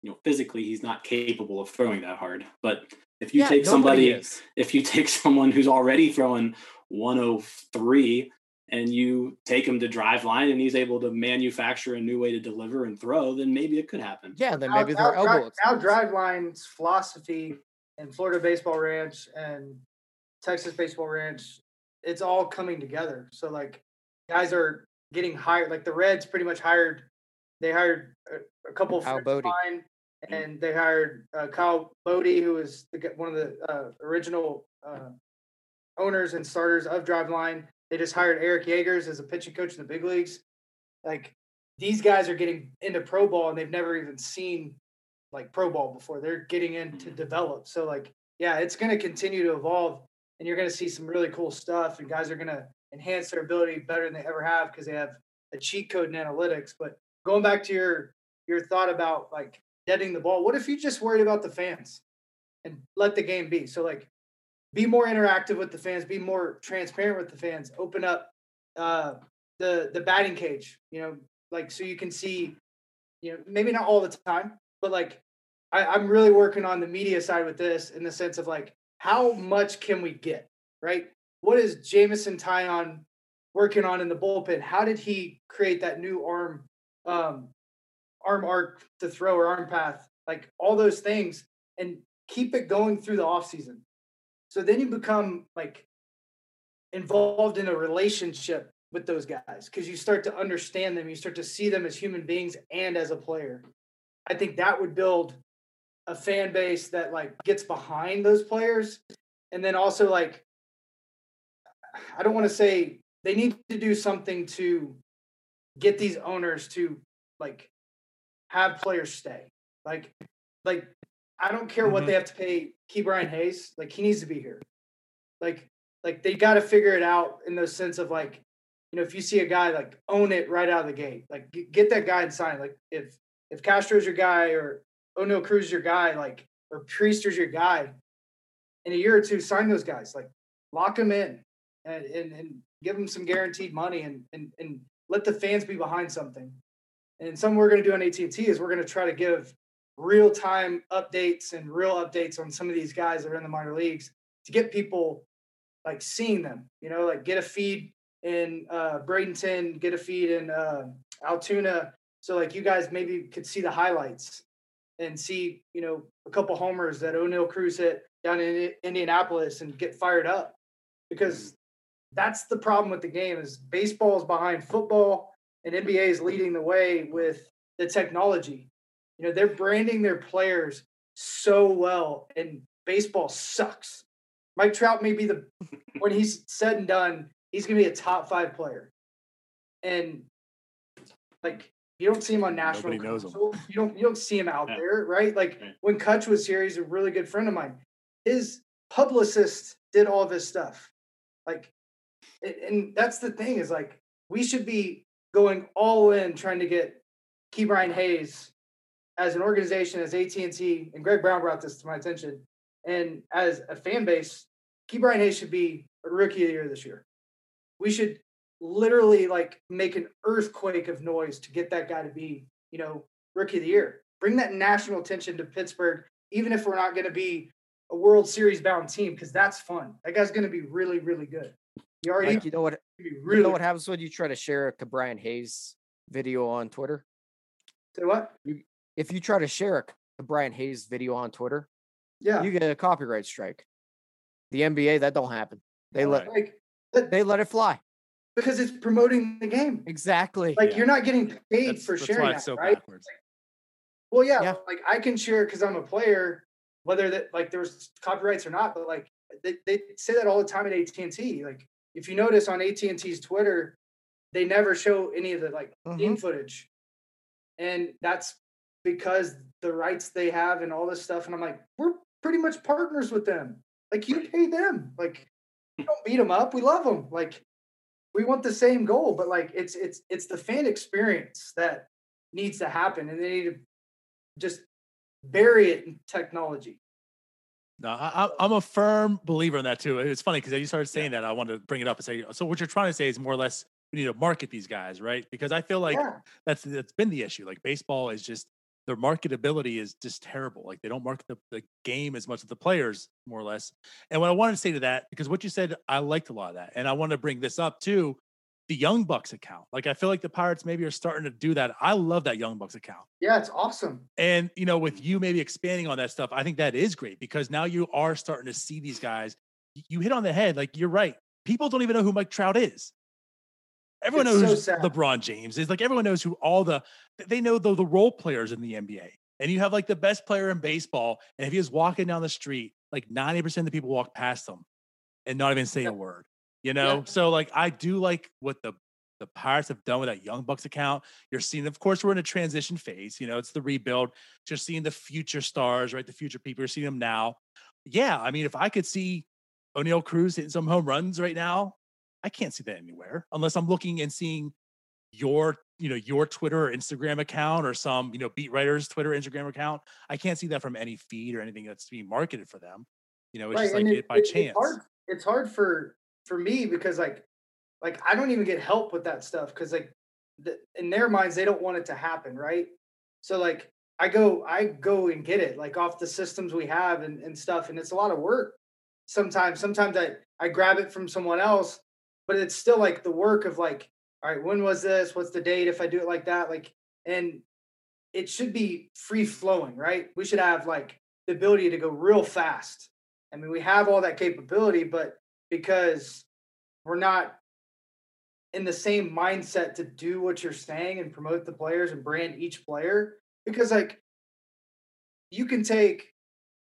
[SPEAKER 7] you know, physically he's not capable of throwing that hard. But if you
[SPEAKER 8] Yeah,
[SPEAKER 7] take somebody,
[SPEAKER 8] is.
[SPEAKER 7] if you take someone who's already throwing 103 and you take him to Driveline and he's able to manufacture a new way to deliver and throw, then maybe it could happen.
[SPEAKER 8] Yeah, then
[SPEAKER 6] now,
[SPEAKER 8] maybe
[SPEAKER 6] now,
[SPEAKER 8] their elbow.
[SPEAKER 6] drive, now Driveline's philosophy and Florida Baseball Ranch and Texas Baseball Ranch, it's all coming together. So like guys are getting hired. Like the Reds pretty much hired. They hired a, a couple of
[SPEAKER 8] Kyle Boddy.
[SPEAKER 6] mine, and they hired uh, Kyle Boddy, who was the, one of the uh, original uh, owners and starters of Driveline. They just hired Eric Jagers as a pitching coach in the big leagues. Like these guys are getting into pro ball and they've never even seen like pro ball before. They're getting in to develop. So like, yeah, it's going to continue to evolve and you're going to see some really cool stuff and guys are going to enhance their ability better than they ever have because they have a cheat code in analytics. But going back to your your thought about like deading the ball, what if you just worried about the fans and let the game be? So like be more interactive with the fans, be more transparent with the fans, open up uh the the batting cage, you know, like so you can see, you know, maybe not all the time, but like I, I'm really working on the media side with this in the sense of like how much can we get, right? What is Jameson Taillon working on in the bullpen? How did he create that new arm um arm arc to throw or arm path? Like all those things and keep it going through the off season. So then you become like involved in a relationship with those guys because you start to understand them, you start to see them as human beings and as a player. I think that would build a fan base that like gets behind those players and then also like I don't want to say they need to do something to get these owners to like have players stay. Like like I don't care what
[SPEAKER 5] Mhm.
[SPEAKER 6] they have to pay Ke'Bryan Hayes. Like he needs to be here. Like like they got to figure it out in the sense of like you know if you see a guy like own it right out of the gate. Like get that guy and sign. Like if if Castro's your guy or Oneil Cruz is your guy, like or Priester's your guy, in a year or two, sign those guys. Like lock them in and and, and give them some guaranteed money and and and let the fans be behind something. And something we're going to do on AT&T is we're going to try to give real time updates and real updates on some of these guys that are in the minor leagues to get people like seeing them. You know, like get a feed in uh, Bradenton, get a feed in uh, Altoona, so like you guys maybe could see the highlights and see you know a couple homers that Oneil Cruz hit down in Indianapolis and get fired up. Because that's the problem with the game is baseball is behind football and NBA is leading the way with the technology. You know, they're branding their players so well and baseball sucks. Mike Trout may be the when he's said and done, he's gonna be a top five player. And like You don't see him on national.
[SPEAKER 5] Nobody knows him.
[SPEAKER 6] You don't you don't see him out
[SPEAKER 7] Yeah.
[SPEAKER 6] there, right? Like
[SPEAKER 7] Right.
[SPEAKER 6] when Kutch was here, he's a really good friend of mine. His publicist did all this stuff. Like, and that's the thing is like we should be going all in trying to get Ke'Bryan Hayes as an organization, as AT and T, and Greg Brown brought this to my attention, and as a fan base, Ke'Bryan Hayes should be a rookie of the year this year. We should literally like make an earthquake of noise to get that guy to be, you know, rookie of the year. Bring that national attention to Pittsburgh, even if we're not going to be a World Series bound team, because that's fun. That guy's going to be really, really good. He already
[SPEAKER 8] Like, you know what?
[SPEAKER 6] be
[SPEAKER 8] You know what happens when you try to share a Brian Hayes video on Twitter?
[SPEAKER 6] Say what?
[SPEAKER 8] If you try to share a Brian Hayes video on Twitter,
[SPEAKER 6] Yeah.
[SPEAKER 8] you get a copyright strike. The NBA, that don't happen. They let
[SPEAKER 6] like
[SPEAKER 8] they let it fly.
[SPEAKER 6] because it's promoting the game.
[SPEAKER 8] Exactly.
[SPEAKER 6] Like
[SPEAKER 5] Yeah.
[SPEAKER 6] you're not getting paid
[SPEAKER 5] That's,
[SPEAKER 6] for
[SPEAKER 5] that's
[SPEAKER 6] sharing
[SPEAKER 5] why
[SPEAKER 6] that,
[SPEAKER 5] it's so
[SPEAKER 6] right?
[SPEAKER 5] backwards.
[SPEAKER 6] Well, yeah,
[SPEAKER 8] Yeah.
[SPEAKER 6] like I can share because I'm a player, whether that like there's copyrights or not. But like they, they say that all the time at AT and T. Like if you notice on AT and T's Twitter, they never show any of the like game mm-hmm. footage, and that's because the rights they have and all this stuff. And I'm like, we're pretty much partners with them. Like you pay them. Like we don't beat them up. We love them. Like we want the same goal, but like it's it's it's the fan experience that needs to happen, and they need to just bury it in technology.
[SPEAKER 5] No, I, I- I'm a firm believer in that too. It's funny because you started saying that. I wanted to bring it up and say, so what you're trying to say is more or less we need to market these guys, right? Because I feel like
[SPEAKER 6] yeah,
[SPEAKER 5] that's that's been the issue. Like baseball is just their marketability is just terrible. Like they don't market the, the game as much as the players, more or less. And what I wanted to say to that, because what you said, I liked a lot of that. And I want to bring this up too. The Young Bucs account. Like I feel like the Pirates maybe are starting to do that. I love that Young Bucs account.
[SPEAKER 6] yeah, it's awesome.
[SPEAKER 5] And you know, with you maybe expanding on that stuff, I think that is great because now you are starting to see these guys. You hit on the head, like you're right. People don't even know who Mike Trout is. Everyone
[SPEAKER 6] It's
[SPEAKER 5] knows
[SPEAKER 6] so
[SPEAKER 5] who. LeBron James is. Like everyone knows who all the they know the, the role players in the NBA. And you have like the best player in baseball, and if he was walking down the street, like 90% of the people walk past him and not even say
[SPEAKER 6] Yeah.
[SPEAKER 5] a word. You know,
[SPEAKER 6] Yeah.
[SPEAKER 5] so like I do like what the the Pirates have done with that Young Bucs account. You're seeing, of course, we're in a transition phase. You know, it's the rebuild. Just seeing the future stars, right? The future people. You're seeing them now. Yeah, I mean, if I could see Oneil Cruz hitting some home runs right now, I can't see that anywhere unless I'm looking and seeing your, you know, your Twitter or Instagram account or some, you know, beat writers Twitter, Instagram account. I can't see that from any feed or anything that's being marketed for them. You know, it's just like
[SPEAKER 6] and
[SPEAKER 5] it, by
[SPEAKER 6] it-
[SPEAKER 5] chance.
[SPEAKER 6] It's hard, it's hard for for me because like like I don't even get help with that stuff because like the, in their minds they don't want it to happen, right? So like I go I go and get it like off the systems we have and, and stuff, and it's a lot of work. Sometimes sometimes I I grab it from someone else, but it's still like the work of like all right, when was this? What's the date? If I do it like that, like and it should be free flowing, right? We should have like the ability to go real fast. I mean, we have all that capability, but because we're not in the same mindset to do what you're saying and promote the players and brand each player, because like you can take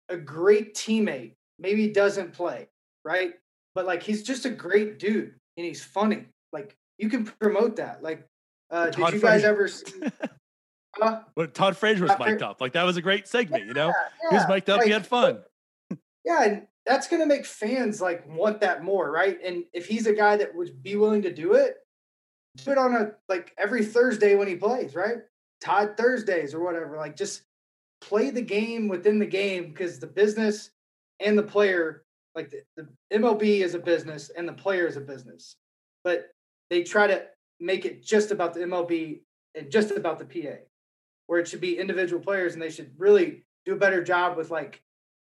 [SPEAKER 6] a great teammate, maybe he doesn't play, right? But like he's just a great dude and he's funny. Like you can promote that. Like, uh, did you guys
[SPEAKER 5] Frazier.
[SPEAKER 6] ever see? Uh,
[SPEAKER 5] When Todd Frazier was
[SPEAKER 6] Todd
[SPEAKER 5] mic'd up. Like that was a great segment, you know?
[SPEAKER 6] yeah,
[SPEAKER 5] He was mic'd up, he had fun.
[SPEAKER 6] Yeah, and that's gonna make fans like want that more, right? And if he's a guy that would be willing to do it, do it on a like every Thursday when he plays, right? Todd Thursdays or whatever. Like just play the game within the game because the business and the player, like the, the MLB is a business and the player is a business. But they try to make it just about the MLB and just about the PA, where it should be individual players and they should really do a better job with like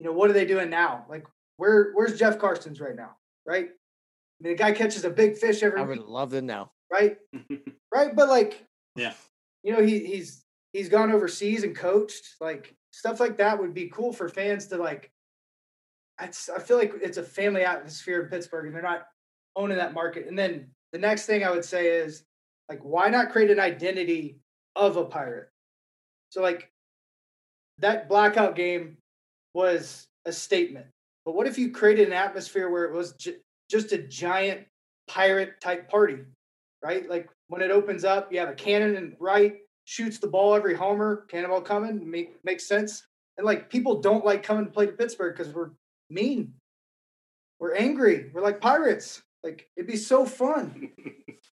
[SPEAKER 6] you know, what are they doing now? Like, where where's Jeff Karstens right now? Right? I mean, the guy catches a big fish every
[SPEAKER 8] I
[SPEAKER 6] week,
[SPEAKER 8] would love to know.
[SPEAKER 6] right? Right? But like,
[SPEAKER 7] Yeah.
[SPEAKER 6] you know, he he's he's gone overseas and coached. Like stuff like that would be cool for fans to like. It's, I feel like it's a family atmosphere in Pittsburgh, and they're not owning that market. And then the next thing I would say is like, why not create an identity of a pirate? So like that blackout game was a statement. But what if you created an atmosphere where it was ju- just a giant pirate type party, right? Like when it opens up, you have a cannon and right shoots the ball every homer, cannonball coming, make makes sense. And like people don't like coming to play to Pittsburgh because we're mean. We're angry. We're like pirates. Like it'd be so fun.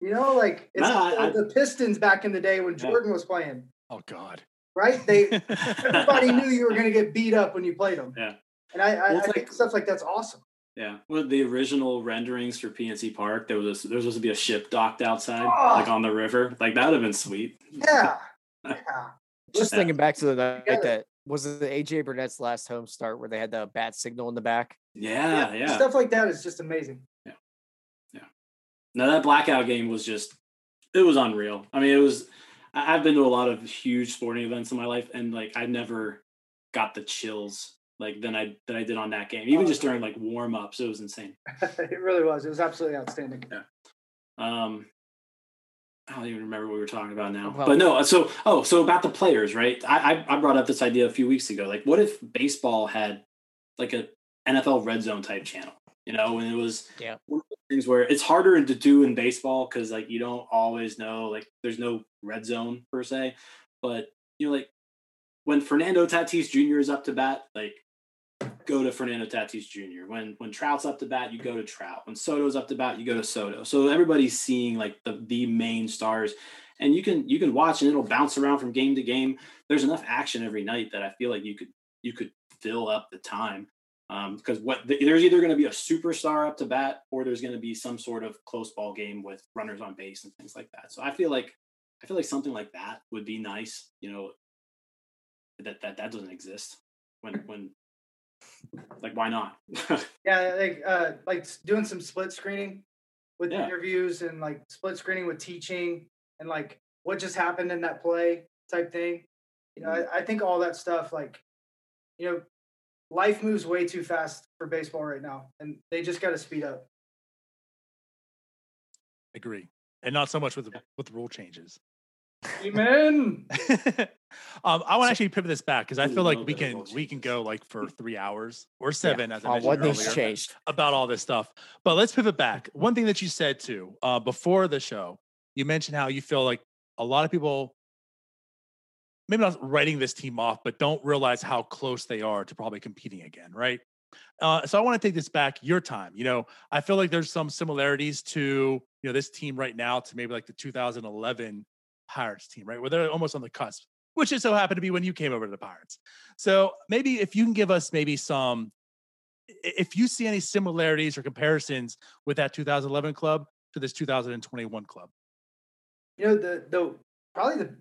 [SPEAKER 6] You know, like it's
[SPEAKER 7] Nah,
[SPEAKER 6] like
[SPEAKER 7] I-
[SPEAKER 6] the Pistons back in the day when
[SPEAKER 7] Yeah.
[SPEAKER 6] Jordan was playing,
[SPEAKER 5] Oh God.
[SPEAKER 6] Right? They everybody knew you were gonna get beat up when you played them.
[SPEAKER 7] Yeah.
[SPEAKER 6] And I, I,
[SPEAKER 7] Well,
[SPEAKER 6] I
[SPEAKER 7] it's
[SPEAKER 6] think
[SPEAKER 7] like-
[SPEAKER 6] stuff like that's awesome.
[SPEAKER 7] Yeah, well, the original renderings for PNC Park, there was a, there was supposed to be a ship docked outside,
[SPEAKER 6] Oh.
[SPEAKER 7] like on the river. Like that would have been sweet.
[SPEAKER 6] Yeah. Yeah.
[SPEAKER 8] Just
[SPEAKER 7] Yeah.
[SPEAKER 8] thinking back to the night
[SPEAKER 6] Together.
[SPEAKER 8] that was it the AJ Burnett's last home start where they had the bat signal in the back.
[SPEAKER 7] Yeah, yeah.
[SPEAKER 6] Stuff like that is just amazing.
[SPEAKER 7] Yeah. Yeah. Now that blackout game was just it was unreal. I mean, it was. I've been to a lot of huge sporting events in my life, and like I never got the chills like than I than I did on that game. Even
[SPEAKER 6] Oh.
[SPEAKER 7] just during like warm ups, it was insane.
[SPEAKER 6] it really was. It was absolutely outstanding. Yeah.
[SPEAKER 7] Um, I don't even remember what we were talking about now.
[SPEAKER 8] Well-
[SPEAKER 7] but no, so oh, so about the players, right? I I brought up this idea a few weeks ago. Like, what if baseball had like a NFL red zone type channel? You know, and it was
[SPEAKER 8] Yeah.
[SPEAKER 7] one of those things where it's harder to do in baseball because like you don't always know like there's no red zone per se, but you know like when Fernando Tatis Jr. is up to bat, like go to Fernando Tatis Jr. When when Trout's up to bat, you go to Trout. When Soto's up to bat, you go to Soto. So everybody's seeing like the the main stars, and you can you can watch and it'll bounce around from game to game. There's enough action every night that I feel like you could you could fill up the time. Um, because what there's either going to be a superstar up to bat or there's going to be some sort of close ball game with runners on base and things like that. So I feel like I feel like something like that would be nice. You know, that that that doesn't exist when when like why not?
[SPEAKER 6] Yeah, like uh, like doing some split screening with
[SPEAKER 7] Yeah.
[SPEAKER 6] interviews and like split screening with teaching and like what just happened in that play type thing. You know,
[SPEAKER 7] Mm-hmm.
[SPEAKER 6] I, I think all that stuff like, you know, life moves way too fast for baseball right now, and they just got to speed up.
[SPEAKER 5] Agree. And not so much with the, with the rule changes.
[SPEAKER 6] Amen.
[SPEAKER 5] um, I want to actually pivot this back because I feel like we can we can go like for three hours or seven as I
[SPEAKER 8] on
[SPEAKER 5] mentioned
[SPEAKER 8] what needs
[SPEAKER 5] earlier,
[SPEAKER 8] changed.
[SPEAKER 5] about all this stuff. But let's pivot back. One thing that you said too uh, before the show, you mentioned how you feel like a lot of people maybe not writing this team off, but don't realize how close they are to probably competing again, right? Uh, so I want to take this back your time. You know, I feel like there's some similarities to you know this team right now to maybe like the 2011 Pirates team, right? Where they're almost on the cusp, which just so happened to be when you came over to the Pirates. So maybe if you can give us maybe some, if you see any similarities or comparisons with that 2011 club to this 2021 club.
[SPEAKER 6] you know the the probably the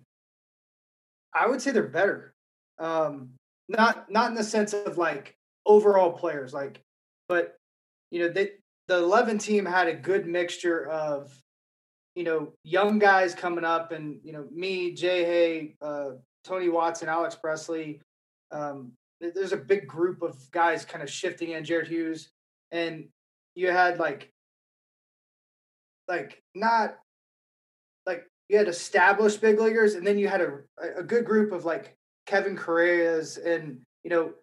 [SPEAKER 6] I would say they're better. Um not not in the sense of like overall players like but you know they the 11 team had a good mixture of you know young guys coming up and you know me Jay Hay uh Tony Watson Alex Presley um there's a big group of guys kind of shifting in Jared Hughes and you had like like not like you had established big leaguers, and then you had a a good group of like Kevin Correia's and you know,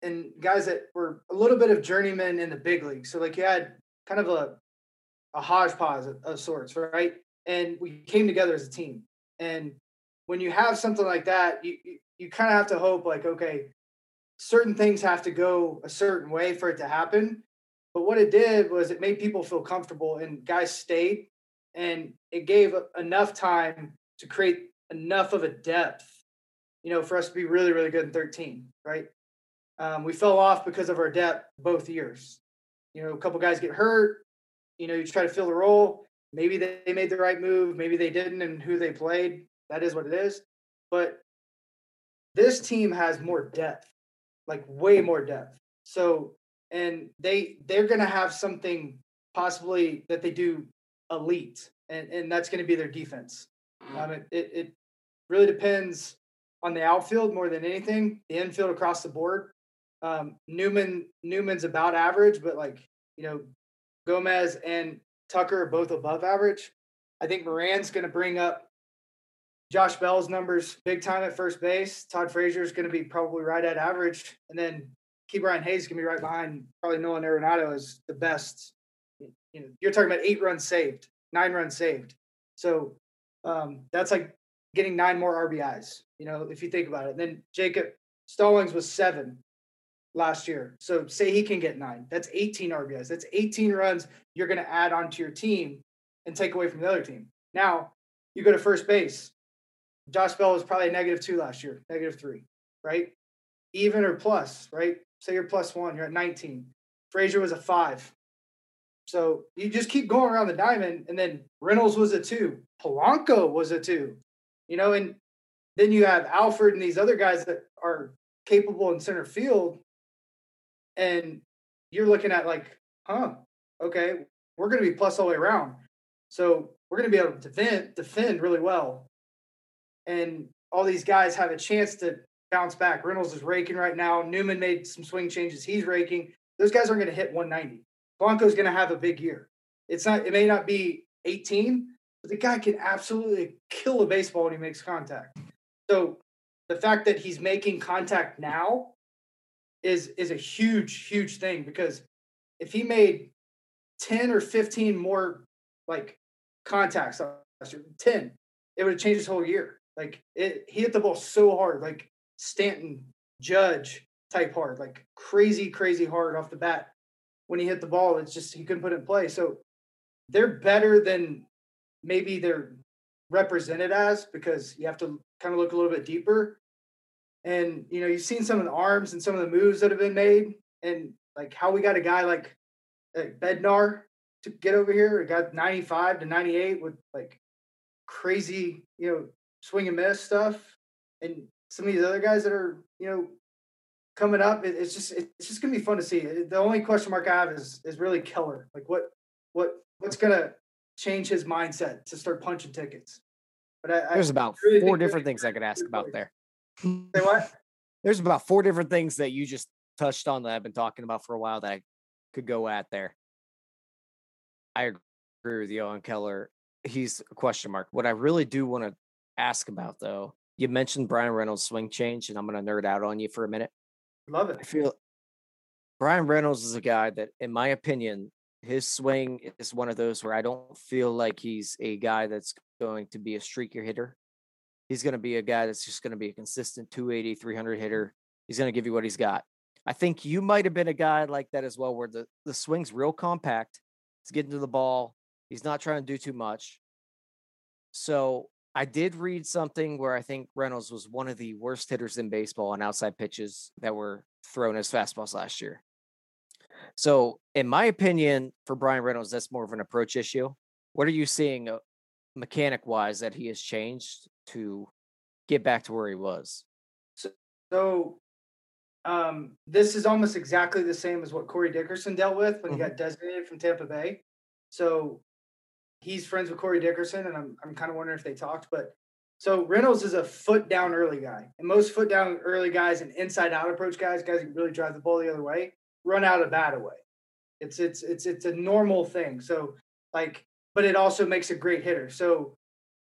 [SPEAKER 6] and guys that were a little bit of journeymen in the big league. So like you had kind of a a hodgepodge of, of sorts, right? And we came together as a team. And when you have something like that, you you, you kind of have to hope like okay, certain things have to go a certain way for it to happen. But what it did was it made people feel comfortable, and guys stayed and it gave enough time to create enough of a depth, you know, for us to be really, really good in 13, right? Um, we fell off because of our depth both years. You know, a couple guys get hurt. You know, you try to fill the role. Maybe they, made the right move. Maybe they didn't, and who they played. That is what it is. But this team has more depth, like way more depth. So, and they they're gonna have something possibly that they do elite, and, and that's going to be their defense. Um, it, it, it really depends on the outfield more than anything. The infield across the board. Um, Newman Newman's about average, but like you know, Gomez and Tucker are both above average. I think Moran's going to bring up Josh Bell's numbers big time at first base. Todd Frazier is going to be probably right at average, and then Ke'Bryan Hayes can be right behind probably Nolan Arenado as the best you know, you're talking about eight runs saved, nine runs saved. So um, that's like getting nine more RBIs. You know, if you think about it, then Jacob Stallings was seven last year. So say he can get nine. That's 18 RBIs. That's 18 runs you're going to add onto your team and take away from the other team. Now you go to first base. Josh Bell was probably a negative two last year, negative three, right? Even or plus, right? Say you're plus one, you're at 19. Frazier was a five. So you just keep going around the diamond, and then Reynolds was a two, Polanco was a two, you know, and then you have Alford and these other guys that are capable in center field, and you're looking at like, huh, okay, we're going to be plus all the way around. So we're going to be able to defend, defend really well. And all these guys have a chance to bounce back. Reynolds is raking right now. Newman made some swing changes. He's raking. Those guys aren't going to hit 190. Blanco's going to have a big year. It's not. It may not be 18, but the guy can absolutely kill a baseball when he makes contact. So the fact that he's making contact now is is a huge huge thing because if he made 10 or 15 more like contacts last year, 10, it would have changed his whole year. Like it, he hit the ball so hard, like Stanton, Judge type hard, like crazy, crazy hard off the bat. When he hit the ball, it's just he couldn't put it in play. So they're better than maybe they're represented as because you have to kind of look a little bit deeper. And you know, you've seen some of the arms and some of the moves that have been made, and like how we got a guy like, like Bednar to get over here. It got 95 to 98 with like crazy, you know, swing and miss stuff. And some of these other guys that are, you know, coming up, it, it's just it's just gonna be fun to see. The only question mark I have is is really Keller. Like what what what's gonna change his mindset to start punching tickets?
[SPEAKER 8] But I, there's I about really four different things I could ask about there.
[SPEAKER 6] Say what?
[SPEAKER 8] There's about four different things that you just touched on that I've been talking about for a while that I could go at there. I agree with you on Keller. He's a question mark. What I really do want to ask about though, you mentioned Bryan Reynolds' swing change, and I'm going to nerd out on you for a minute.
[SPEAKER 6] Love it.
[SPEAKER 8] I feel Bryan Reynolds is a guy that, in my opinion, his swing is one of those where I don't feel like he's a guy that's going to be a streaker hitter. He's going to be a guy that's just going to be a consistent 280, 300 hitter. He's going to give you what he's got. I think you might have been a guy like that as well, where the, the swing's real compact. He's getting to the ball. He's not trying to do too much. So I did read something where I think Reynolds was one of the worst hitters in baseball on outside pitches that were thrown as fastballs last year. So, in my opinion, for Bryan Reynolds, that's more of an approach issue. What are you seeing uh, mechanic wise that he has changed to get back to where he was?
[SPEAKER 6] So, so um, this is almost exactly the same as what Corey Dickerson dealt with when mm-hmm. he got designated from Tampa Bay. So he's friends with Corey Dickerson, and I'm I'm kind of wondering if they talked. But so Reynolds is a foot down early guy, and most foot down early guys and inside out approach guys, guys who really drive the ball the other way, run out of bat away. It's it's it's it's a normal thing. So like, but it also makes a great hitter. So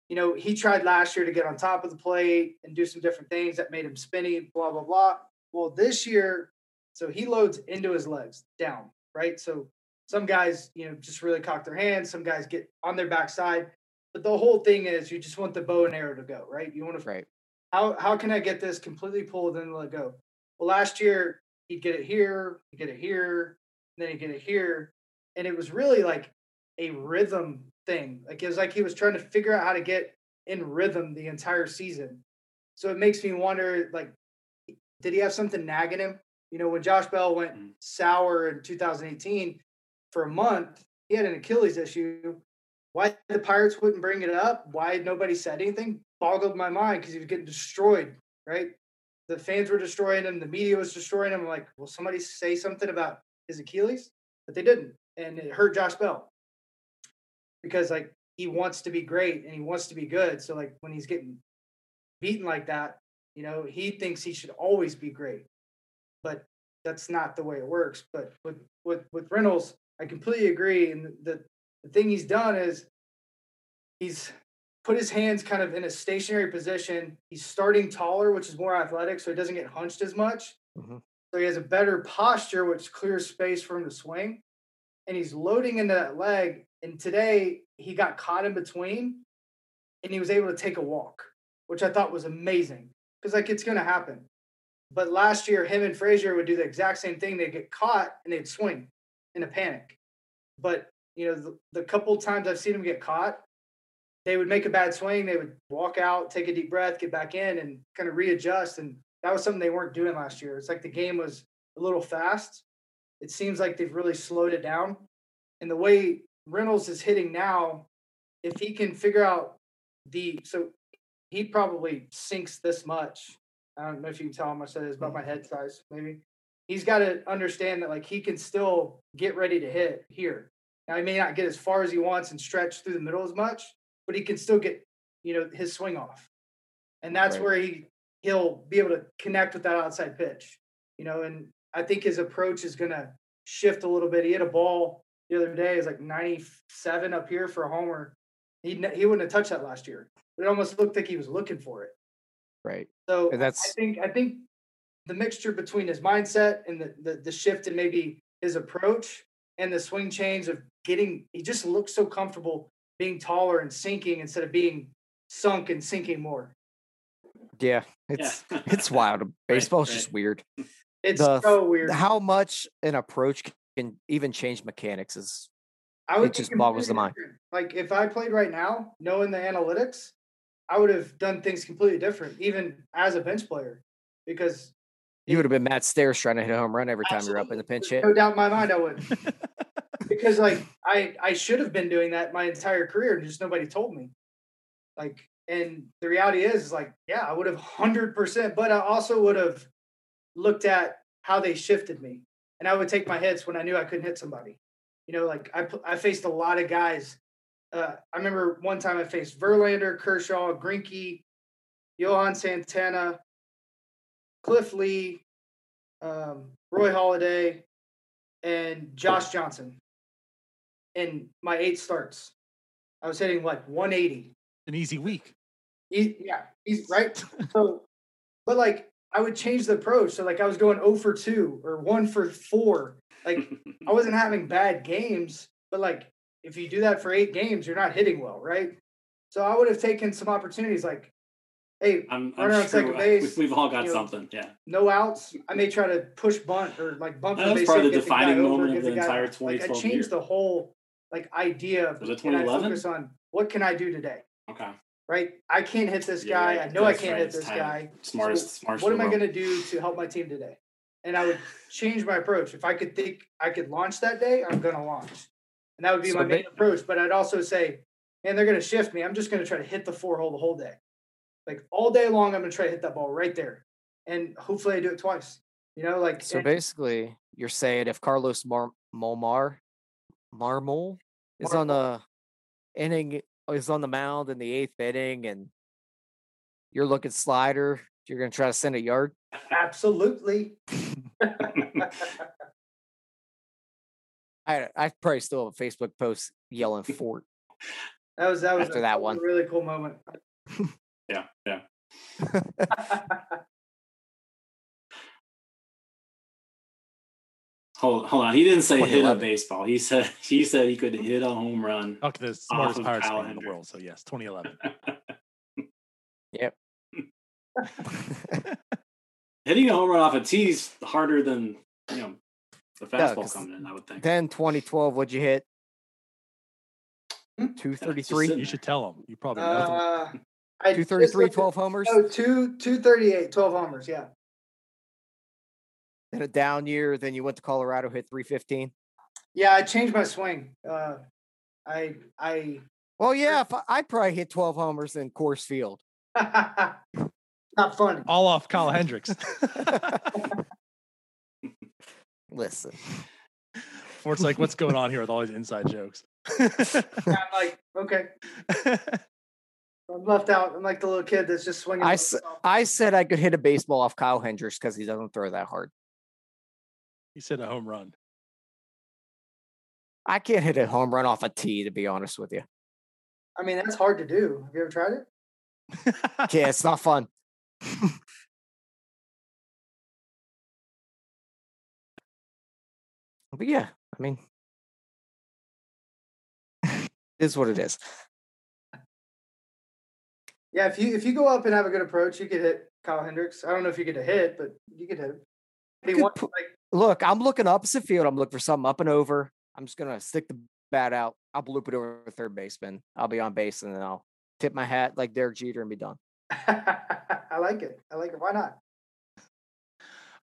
[SPEAKER 6] you know, he tried last year to get on top of the plate and do some different things that made him spinny, blah blah blah. Well, this year, so he loads into his legs down, right? So some guys, you know, just really cock their hands. Some guys get on their backside. But the whole thing is you just want the bow and arrow to go, right? You want to
[SPEAKER 8] right.
[SPEAKER 6] How how can I get this completely pulled and let go? Well, last year he'd get it here, he'd get it here, then he'd get it here. And it was really like a rhythm thing. Like it was like he was trying to figure out how to get in rhythm the entire season. So it makes me wonder, like, did he have something nagging him? You know, when Josh Bell went mm. sour in 2018 for a month, he had an Achilles issue. Why the Pirates wouldn't bring it up? Why nobody said anything? Boggled my mind because he was getting destroyed, right? The fans were destroying him, the media was destroying him. I'm like, will somebody say something about his Achilles? But they didn't. And it hurt Josh Bell. Because like he wants to be great and he wants to be good. So like when he's getting beaten like that, you know, he thinks he should always be great, but that's not the way it works. But with with with Reynolds, I completely agree. And the the thing he's done is he's put his hands kind of in a stationary position. He's starting taller, which is more athletic, so he doesn't get hunched as much. Mm-hmm. So he has a better posture, which clears space for him to swing. And he's loading into that leg. And today he got caught in between and he was able to take a walk which I thought was amazing because like it's gonna happen. But last year, him and Frazier would do the exact same thing. They'd get caught and they'd swing in a panic. But you know, the, the couple times I've seen them get caught, they would make a bad swing. They would walk out, take a deep breath, get back in, and kind of readjust. And that was something they weren't doing last year. It's like the game was a little fast. It seems like they've really slowed it down. And the way Reynolds is hitting now, if he can figure out the so he probably sinks this much. I don't know if you can tell how much that is about my mm-hmm. head size, maybe. He's got to understand that like he can still get ready to hit here. Now he may not get as far as he wants and stretch through the middle as much, but he can still get, you know, his swing off. And that's
[SPEAKER 8] Right.
[SPEAKER 6] where he he'll be able to connect with that outside pitch. You know, and I think his approach is gonna shift a little bit. He hit a ball the other day, is like 97 up here for a homer. He he wouldn't have touched that last year. It almost looked like he was looking for it.
[SPEAKER 8] Right.
[SPEAKER 6] So
[SPEAKER 8] And
[SPEAKER 6] I
[SPEAKER 8] that's
[SPEAKER 6] think I think the mixture between his mindset and the, the the shift in maybe his approach and the swing change of getting he just looks so comfortable being taller and sinking instead of being sunk and sinking more.
[SPEAKER 8] yeah.
[SPEAKER 7] Yeah.
[SPEAKER 8] It's it's wild. Baseball's
[SPEAKER 7] right.
[SPEAKER 8] just weird.
[SPEAKER 6] It's
[SPEAKER 8] The-
[SPEAKER 6] so weird.
[SPEAKER 8] How much an approach can even change mechanics is
[SPEAKER 6] I would
[SPEAKER 8] it just boggles the mind.
[SPEAKER 6] different. Like if I played right now, knowing the analytics, I would have done things completely different, even as a bench player, because
[SPEAKER 8] you would have been Matt Stairs trying to hit a home run every time you're up in the pinch hit.
[SPEAKER 6] No doubt in my mind, I would. because like I I should have been doing that my entire career, and just nobody told me. Like, and the reality is, is like, yeah, I would have hundred percent, but I also would have looked at how they shifted me, and I would take my hits when I knew I couldn't hit somebody. You know, like I I faced a lot of guys. Uh, I remember one time I faced Verlander, Kershaw, Greinke, Johan Santana, Cliff Lee, um, Roy Halladay, and Josh Johnson. In my eight starts, I was hitting like 180.
[SPEAKER 5] An easy week.
[SPEAKER 6] He, yeah, he's right. so, but like I would change the approach. So like I was going 0 for 2 or 1 for 4. Like I wasn't having bad games, but like if you do that for eight games, you're not hitting well, right? So I would have taken some opportunities like, hey,
[SPEAKER 7] I'm,
[SPEAKER 6] runner
[SPEAKER 7] I'm
[SPEAKER 6] on second
[SPEAKER 7] sure
[SPEAKER 6] base,
[SPEAKER 7] we've all got
[SPEAKER 6] you know,
[SPEAKER 7] something. Yeah.
[SPEAKER 6] no outs. I may try to push bunt or like bump
[SPEAKER 7] That
[SPEAKER 6] the
[SPEAKER 7] was
[SPEAKER 6] base
[SPEAKER 7] probably
[SPEAKER 6] hit,
[SPEAKER 7] the
[SPEAKER 6] guy
[SPEAKER 7] defining
[SPEAKER 6] over,
[SPEAKER 7] moment
[SPEAKER 6] get
[SPEAKER 7] of the
[SPEAKER 6] guy
[SPEAKER 7] entire
[SPEAKER 6] out. Like I
[SPEAKER 7] 2012
[SPEAKER 6] changed
[SPEAKER 7] year.
[SPEAKER 6] the whole like idea of
[SPEAKER 7] Was it
[SPEAKER 6] and I
[SPEAKER 7] 2011?
[SPEAKER 6] focus on what can I do today,
[SPEAKER 7] Okay.
[SPEAKER 6] right? I can't hit this
[SPEAKER 7] You're
[SPEAKER 6] guy.
[SPEAKER 7] right.
[SPEAKER 6] I know I can't
[SPEAKER 7] right.
[SPEAKER 6] hit this guy.
[SPEAKER 7] Smartest,
[SPEAKER 6] So
[SPEAKER 7] smartest.
[SPEAKER 6] what am I going to do to help my team today? And I would change my approach. If I could think I could launch that day, I'm going to launch. And that would be
[SPEAKER 8] So
[SPEAKER 6] my main
[SPEAKER 8] ba-
[SPEAKER 6] approach. But I'd also say, man, they're going to shift me. I'm just going to try to hit the four hole the whole day. Like all day long, I'm going to try to hit that ball right there. And hopefully I do it twice. You know, like
[SPEAKER 8] So
[SPEAKER 6] and-
[SPEAKER 8] basically, you're saying if Carlos Mar- Molmar, Marmol is on the inning, is on the mound in the eighth inning, and you're looking slider, you're gonna try to send a yard.
[SPEAKER 6] absolutely.
[SPEAKER 8] I I probably still have a Facebook post yelling Fort.
[SPEAKER 6] That was that was,
[SPEAKER 8] After
[SPEAKER 6] a,
[SPEAKER 8] that one.
[SPEAKER 6] really cool moment.
[SPEAKER 7] Yeah. Yeah. Hold, hold on. He didn't say hit a baseball. He said he said he could hit a home run.
[SPEAKER 5] Talk to the smartest
[SPEAKER 7] of
[SPEAKER 5] Pirates
[SPEAKER 7] Kyle
[SPEAKER 5] fan in the world. So yes, 2011. yep.
[SPEAKER 7] Hitting a home run off a tee is harder than you know the
[SPEAKER 8] Yeah,
[SPEAKER 7] coming in. I would think.
[SPEAKER 8] then 2012, what'd you hit?
[SPEAKER 6] Hmm?
[SPEAKER 8] 233,
[SPEAKER 5] You should tell him. You probably know.
[SPEAKER 6] Uh, I
[SPEAKER 8] 233, 12 homers.
[SPEAKER 6] Oh, two, 238, 12 homers. Yeah.
[SPEAKER 8] Then a down year. Then you went to Colorado, hit 315.
[SPEAKER 6] Yeah. I changed my swing. Uh, I, I,
[SPEAKER 8] Well, yeah, if I, I'd probably hit 12 homers in Coors Field.
[SPEAKER 6] not funny.
[SPEAKER 5] All off Kyle Hendricks.
[SPEAKER 8] Listen,
[SPEAKER 5] Or it's like, what's going on here with all these inside jokes?
[SPEAKER 6] I'm like, okay. I'm left out. I'm like the little kid that's just swinging.
[SPEAKER 8] I
[SPEAKER 6] the
[SPEAKER 8] s-
[SPEAKER 6] ball.
[SPEAKER 8] I said I could hit a baseball off Kyle Hendricks because he doesn't throw that hard.
[SPEAKER 5] he said a home run.
[SPEAKER 8] I can't hit a home run off a tee, to be honest with you.
[SPEAKER 6] I mean, that's hard to do. Have you ever tried it?
[SPEAKER 8] Yeah, it's not fun. but yeah, I mean, it is what it is.
[SPEAKER 6] Yeah, if you if you go up and have a good approach, you could hit Kyle Hendricks. I don't know if you get a hit, but you could hit him. He
[SPEAKER 8] Good
[SPEAKER 6] won,
[SPEAKER 8] pu-
[SPEAKER 6] like,
[SPEAKER 8] Look, I'm looking opposite field. I'm looking for something up and over. I'm just gonna stick the bat out. I'll bloop it over the third baseman. I'll be on base and then I'll tip my hat like Derek Jeter and be done.
[SPEAKER 6] I like it. I like it. Why not?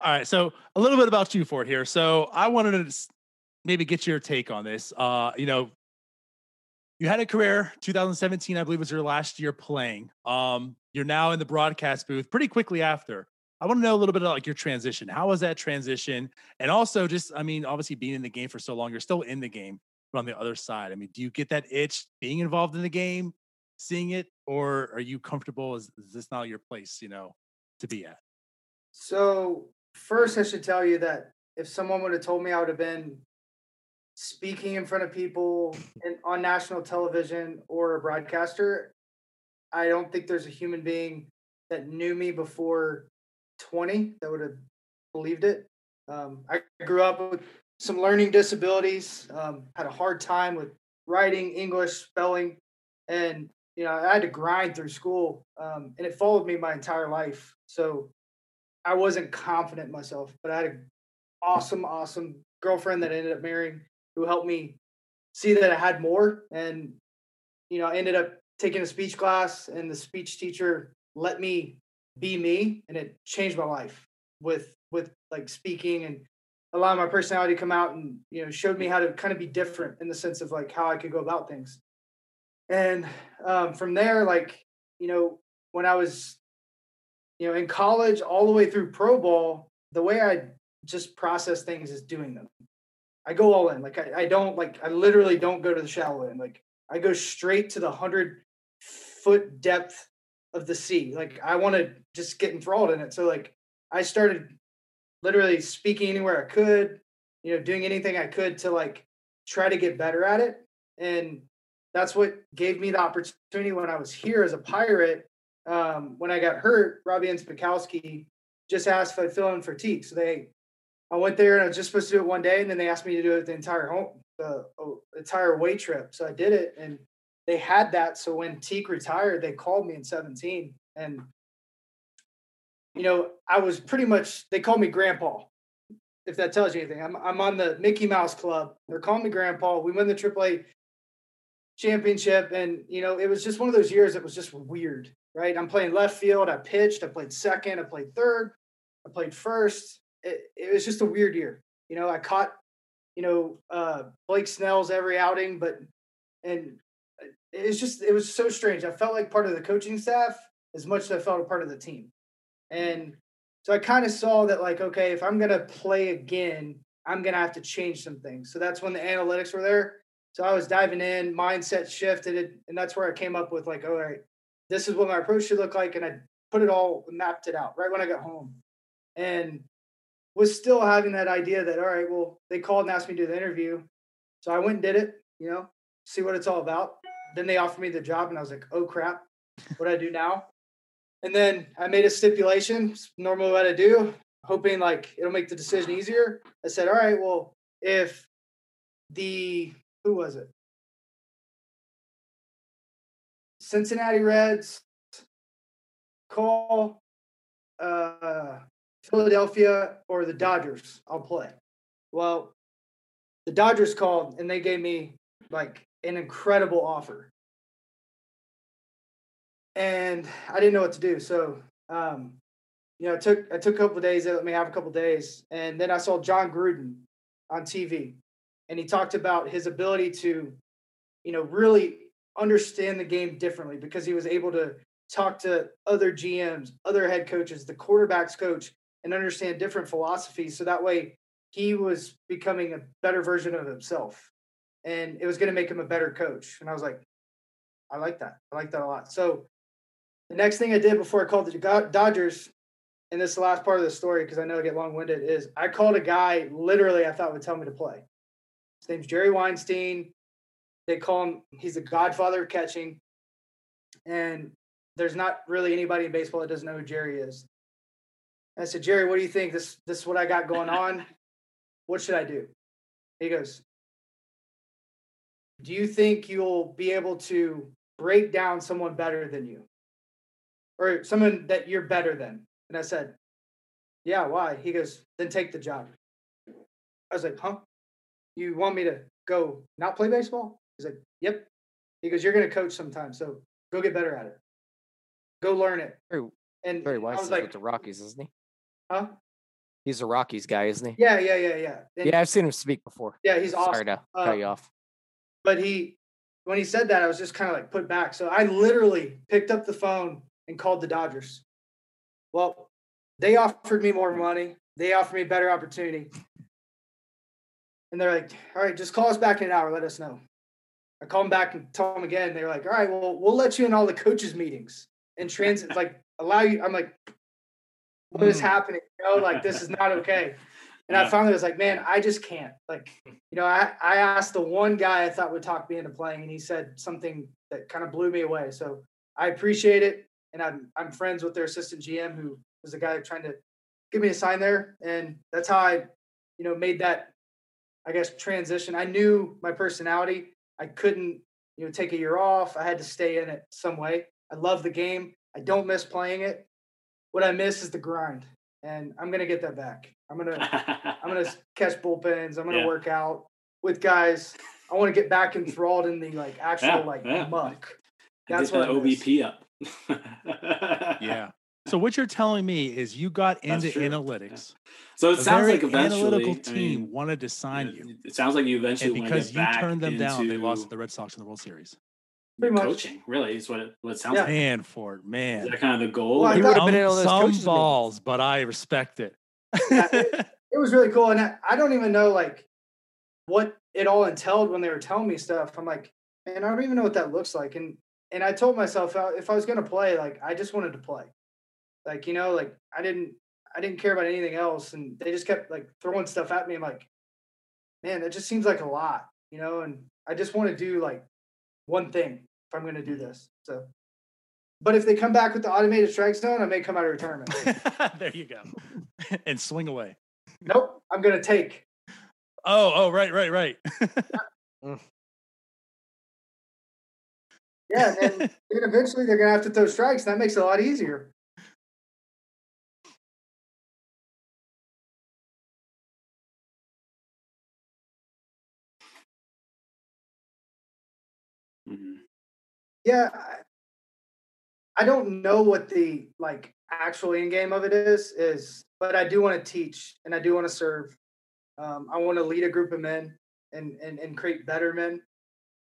[SPEAKER 5] All right. So a little bit about you, Fort, here. So I wanted to s- maybe get your take on this. Uh, you know, you had a career 2017, I believe was your last year playing. Um, you're now in the broadcast booth pretty quickly after. I want to know a little bit about like your transition. How was that transition? And also just, I mean, obviously being in the game for so long, you're still in the game, but on the other side, I mean, do you get that itch being involved in the game, seeing it, or are you comfortable? Is, is this not your place, you know, to be at?
[SPEAKER 6] So first, I should tell you that if someone would have told me I would have been speaking in front of people and on national television or a broadcaster, I don't think there's a human being that knew me before 20 that would have believed it. Um, I grew up with some learning disabilities, um, had a hard time with writing, English, spelling, and you know I had to grind through school, um, and it followed me my entire life. So I wasn't confident myself, but I had an awesome, awesome girlfriend that I ended up marrying who helped me see that I had more. And, you know, I ended up taking a speech class, and the speech teacher let me be me, and it changed my life with with like speaking and allowing my personality to come out and you know showed me how to kind of be different in the sense of like how I could go about things. And um, from there, like you know, when I was you know, in college all the way through pro ball, the way I just process things is doing them. I go all in. Like I, I don't like I literally don't go to the shallow end. Like I go straight to the hundred foot depth of the sea. Like I want to just get enthralled in it. So like I started literally speaking anywhere I could, you know, doing anything I could to like try to get better at it. And that's what gave me the opportunity when I was here as a pirate um, when I got hurt, Robby Incmikoski just asked if I'd fill in for Teak. So they, I went there and I was just supposed to do it one day, and then they asked me to do it the entire home, the uh, entire way trip. So I did it, and they had that. So when Teak retired, they called me in 17, and you know I was pretty much they called me Grandpa. If that tells you anything, I'm I'm on the Mickey Mouse Club. They're calling me Grandpa. We win the AAA championship, and you know it was just one of those years that was just weird right? I'm playing left field. I pitched. I played second. I played third. I played first. It, it was just a weird year. You know, I caught, you know, uh, Blake Snell's every outing, but and it was just it was so strange. I felt like part of the coaching staff as much as I felt a part of the team, and so I kind of saw that like, okay, if I'm gonna play again, I'm gonna have to change some things. So that's when the analytics were there. So I was diving in, mindset shifted, and that's where I came up with like, all right, this is what my approach should look like. And I put it all, mapped it out right when I got home. And was still having that idea that, all right, well, they called and asked me to do the interview. So I went and did it, you know, see what it's all about. Then they offered me the job and I was like, oh crap, what do I do now? And then I made a stipulation, normally what I do, hoping like it'll make the decision easier. I said, all right, well, if the, who was it? Cincinnati Reds call uh, Philadelphia or the Dodgers, I'll play. Well, the Dodgers called and they gave me like an incredible offer. And I didn't know what to do. So, um, you know, I took I took a couple days. They let me have a couple days, and then I saw Jon Gruden on TV, and he talked about his ability to, you know, really understand the game differently because he was able to talk to other GMs, other head coaches, the quarterbacks coach, and understand different philosophies. So that way he was becoming a better version of himself. And it was going to make him a better coach. And I was like, I like that. I like that a lot. So the next thing I did before I called the Dodgers, and this is the last part of the story because I know I get long winded, is I called a guy literally I thought would tell me to play. His name's Jerry Weinstein. They call him, he's the godfather of catching. And there's not really anybody in baseball that doesn't know who Jerry is. I said, Jerry, what do you think? This, this is what I got going on. What should I do? He goes, Do you think you'll be able to break down someone better than you? or someone that you're better than. And I said, yeah, why? He goes, then take the job. I was like, huh? You want me to go not play baseball? He's like, yep. He goes, you're going to coach sometime, so go get better at it. Go learn it.
[SPEAKER 8] Very,
[SPEAKER 6] And
[SPEAKER 8] very
[SPEAKER 6] I
[SPEAKER 8] wise
[SPEAKER 6] was
[SPEAKER 8] with the Rockies, isn't he?
[SPEAKER 6] Huh?
[SPEAKER 8] He's a Rockies guy, isn't he?
[SPEAKER 6] Yeah, yeah, yeah, yeah. And-
[SPEAKER 8] Yeah, I've seen him speak before.
[SPEAKER 6] yeah, he's awesome.
[SPEAKER 8] Sorry to
[SPEAKER 6] Uh,
[SPEAKER 8] cut you off.
[SPEAKER 6] but he when he said that i was just kind of like put back so i literally picked up the phone and called the dodgers well they offered me more money they offered me a better opportunity and they're like all right just call us back in an hour let us know i called them back and told them again they're like all right well we'll let you in all the coaches meetings and transit like allow you i'm like what is
[SPEAKER 5] Mm.
[SPEAKER 6] happening you know like this is not okay and I finally was like, man, I just can't. Like, you know, I, I asked the one guy I thought would talk me into playing, and he said something that kind of blew me away. So I appreciate it. And I'm I'm friends with their assistant GM, who was the guy trying to give me a sign there. And that's how I, you know, made that, I guess, transition. I knew my personality. I couldn't, you know, take a year off. I had to stay in it some way. I love the game. I don't miss playing it. What I miss is the grind. And I'm gonna get that back. I'm gonna I'm gonna catch bullpens. I'm gonna
[SPEAKER 7] Yeah.
[SPEAKER 6] work out with guys. I want to get back enthralled in the like actual
[SPEAKER 7] Yeah,
[SPEAKER 6] like
[SPEAKER 7] yeah.
[SPEAKER 6] muck. That's
[SPEAKER 7] that
[SPEAKER 6] what I.
[SPEAKER 7] OBP up.
[SPEAKER 5] Yeah. So what you're telling me is you got into
[SPEAKER 7] true.
[SPEAKER 5] analytics.
[SPEAKER 7] So
[SPEAKER 5] A
[SPEAKER 7] it sounds
[SPEAKER 5] very
[SPEAKER 7] like eventually,
[SPEAKER 5] analytical
[SPEAKER 7] I
[SPEAKER 5] team
[SPEAKER 7] mean,
[SPEAKER 5] wanted to sign you,
[SPEAKER 7] It sounds like you eventually
[SPEAKER 5] and because
[SPEAKER 7] get
[SPEAKER 5] you
[SPEAKER 7] back
[SPEAKER 5] turned them down, they lost to the Red Sox in the World Series.
[SPEAKER 6] Pretty much.
[SPEAKER 7] coaching. Really, is what it, what it sounds
[SPEAKER 6] Yeah.
[SPEAKER 7] like.
[SPEAKER 5] Man,
[SPEAKER 7] Is that kind of the goal?
[SPEAKER 6] Well,
[SPEAKER 8] He would have been in all
[SPEAKER 5] Some,
[SPEAKER 8] those
[SPEAKER 5] some
[SPEAKER 8] coaches meetings.
[SPEAKER 5] balls, but I respect it.
[SPEAKER 6] Yeah, It was really cool, and I, I don't even know like what it all entailed when they were telling me stuff. I'm like, man, I don't even know what that looks like. And and I told myself if I was gonna play, like I just wanted to play. Like you know, like I didn't I didn't care about anything else, and they just kept like throwing stuff at me. I'm like, man, that just seems like a lot, you know. And I just want to do like one thing if I'm gonna do this. So. But if they come back with the automated strike zone, I may come out of retirement.
[SPEAKER 5] there you go. and swing away.
[SPEAKER 6] nope, I'm gonna take.
[SPEAKER 5] Oh, oh, right, right, right. Mm.
[SPEAKER 6] Yeah, and then, then eventually they're gonna have to throw strikes. And that makes it a lot easier. Yeah, I, don't know what the like actual end game of it is, is but I do want to teach and I do want to serve. Um, I want to lead a group of men and and and create better men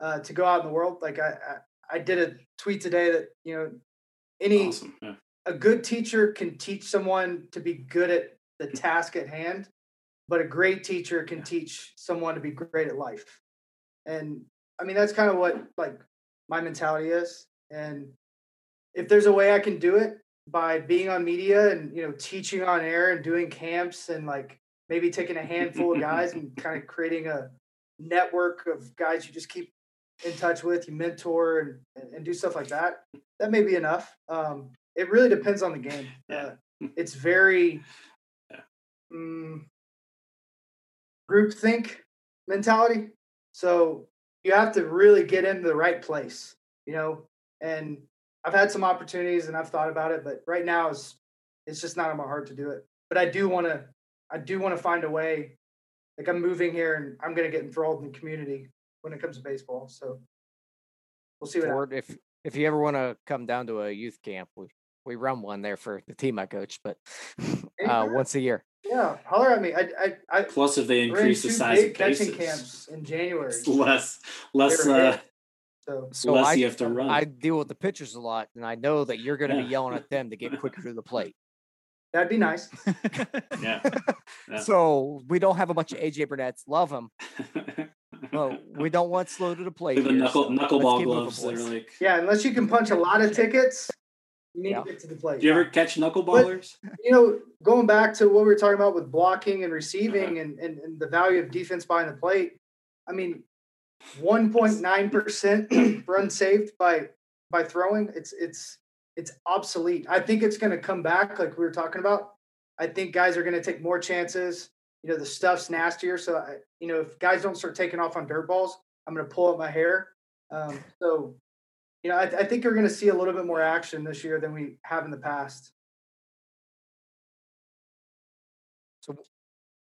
[SPEAKER 6] uh, to go out in the world. Like I, I I did a tweet today that you know any
[SPEAKER 7] Awesome. Yeah.
[SPEAKER 6] a good teacher can teach someone to be good at the task at hand, but a great teacher can teach someone to be great at life. And I mean, that's kind of what like my mentality is. And if there's a way I can do it by being on media and, you know, teaching on air and doing camps and like maybe taking a handful of guys and kind of creating a network of guys you just keep in touch with, you mentor and, and, do stuff like that, that may be enough. Um, it really depends on the game.
[SPEAKER 7] Yeah.
[SPEAKER 6] Uh, it's very mm, group think mentality. So you have to really get into the right place, you know. And I've had some opportunities and I've thought about it, but right now is it's just not in my heart to do it. But I do want to, I do want to find a way. Like I'm moving here and I'm going to get enthralled in the community when it comes to baseball. So we'll see what happens.
[SPEAKER 8] If if you ever want to come down to a youth camp, we we run one there for the team I coach, but uh, once a year.
[SPEAKER 6] Yeah, holler at me. I, I, I
[SPEAKER 7] Plus, if they increase the
[SPEAKER 6] two
[SPEAKER 7] size
[SPEAKER 6] big
[SPEAKER 7] of
[SPEAKER 6] catching camps in January.
[SPEAKER 7] it's less less uh.
[SPEAKER 6] So
[SPEAKER 8] So
[SPEAKER 7] less
[SPEAKER 8] I
[SPEAKER 7] you have to run.
[SPEAKER 8] I deal with the pitchers a lot, and I know that you're going to
[SPEAKER 7] Yeah.
[SPEAKER 8] be yelling at them to get quicker to the plate.
[SPEAKER 6] that'd be nice.
[SPEAKER 7] yeah. Yeah.
[SPEAKER 8] So we don't have a bunch of AJ Burnett's. Love them. Well, we don't want slow to the plate.
[SPEAKER 7] the
[SPEAKER 8] here,
[SPEAKER 7] knuckle
[SPEAKER 8] so
[SPEAKER 7] knuckleball
[SPEAKER 8] let's moving,
[SPEAKER 7] gloves. Like.
[SPEAKER 6] Yeah, unless you can punch a lot of tickets, you need
[SPEAKER 8] Yeah.
[SPEAKER 6] to get to the plate.
[SPEAKER 7] Do you ever catch knuckleballers?
[SPEAKER 6] you know, going back to what we were talking about with blocking and
[SPEAKER 7] Uh-huh.
[SPEAKER 6] receiving and, and, and the value of defense behind the plate, I mean, 1.9% run saved by by throwing, it's it's it's obsolete. I think it's going to come back like we were talking about. I think guys are going to take more chances. You know, the stuff's nastier. So, I, you know, if guys don't start taking off on dirt balls, I'm going to pull up my hair. Um, so, you know, I, I think you're going to see a little bit more action this year than we have in the past.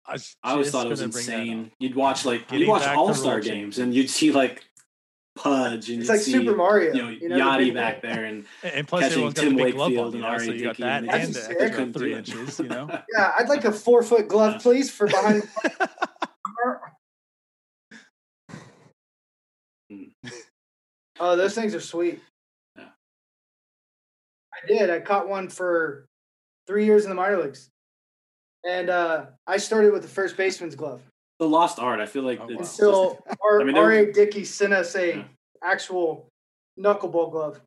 [SPEAKER 5] I,
[SPEAKER 7] I always thought it was
[SPEAKER 5] gonna bring that up.
[SPEAKER 7] insane. You'd watch like
[SPEAKER 5] Getting
[SPEAKER 7] you'd watch All Star games and you'd see like Pudge and
[SPEAKER 6] It's
[SPEAKER 7] you'd
[SPEAKER 6] like
[SPEAKER 7] see,
[SPEAKER 6] Super Mario.
[SPEAKER 7] you know,
[SPEAKER 6] you know, Yadi
[SPEAKER 7] back there and
[SPEAKER 5] And- And plus,
[SPEAKER 7] catching
[SPEAKER 5] everyone's got
[SPEAKER 7] Tim
[SPEAKER 5] the big
[SPEAKER 7] Wakefield and
[SPEAKER 5] know, so you got
[SPEAKER 7] Dickey
[SPEAKER 5] that
[SPEAKER 7] and
[SPEAKER 6] That's
[SPEAKER 5] and the extra
[SPEAKER 7] couldn't
[SPEAKER 5] three inches, you know.
[SPEAKER 6] Yeah, I'd like a four foot glove, please, for behind. oh, those things are sweet.
[SPEAKER 7] Yeah.
[SPEAKER 6] I did. I caught one for three years in the minor leagues, and uh, I started with the first baseman's glove
[SPEAKER 7] the lost art. I feel like
[SPEAKER 5] Oh,
[SPEAKER 7] it's
[SPEAKER 6] until R-
[SPEAKER 7] I mean, they're-
[SPEAKER 6] R.A. Dickey sent us a
[SPEAKER 7] Yeah.
[SPEAKER 6] actual knuckleball glove.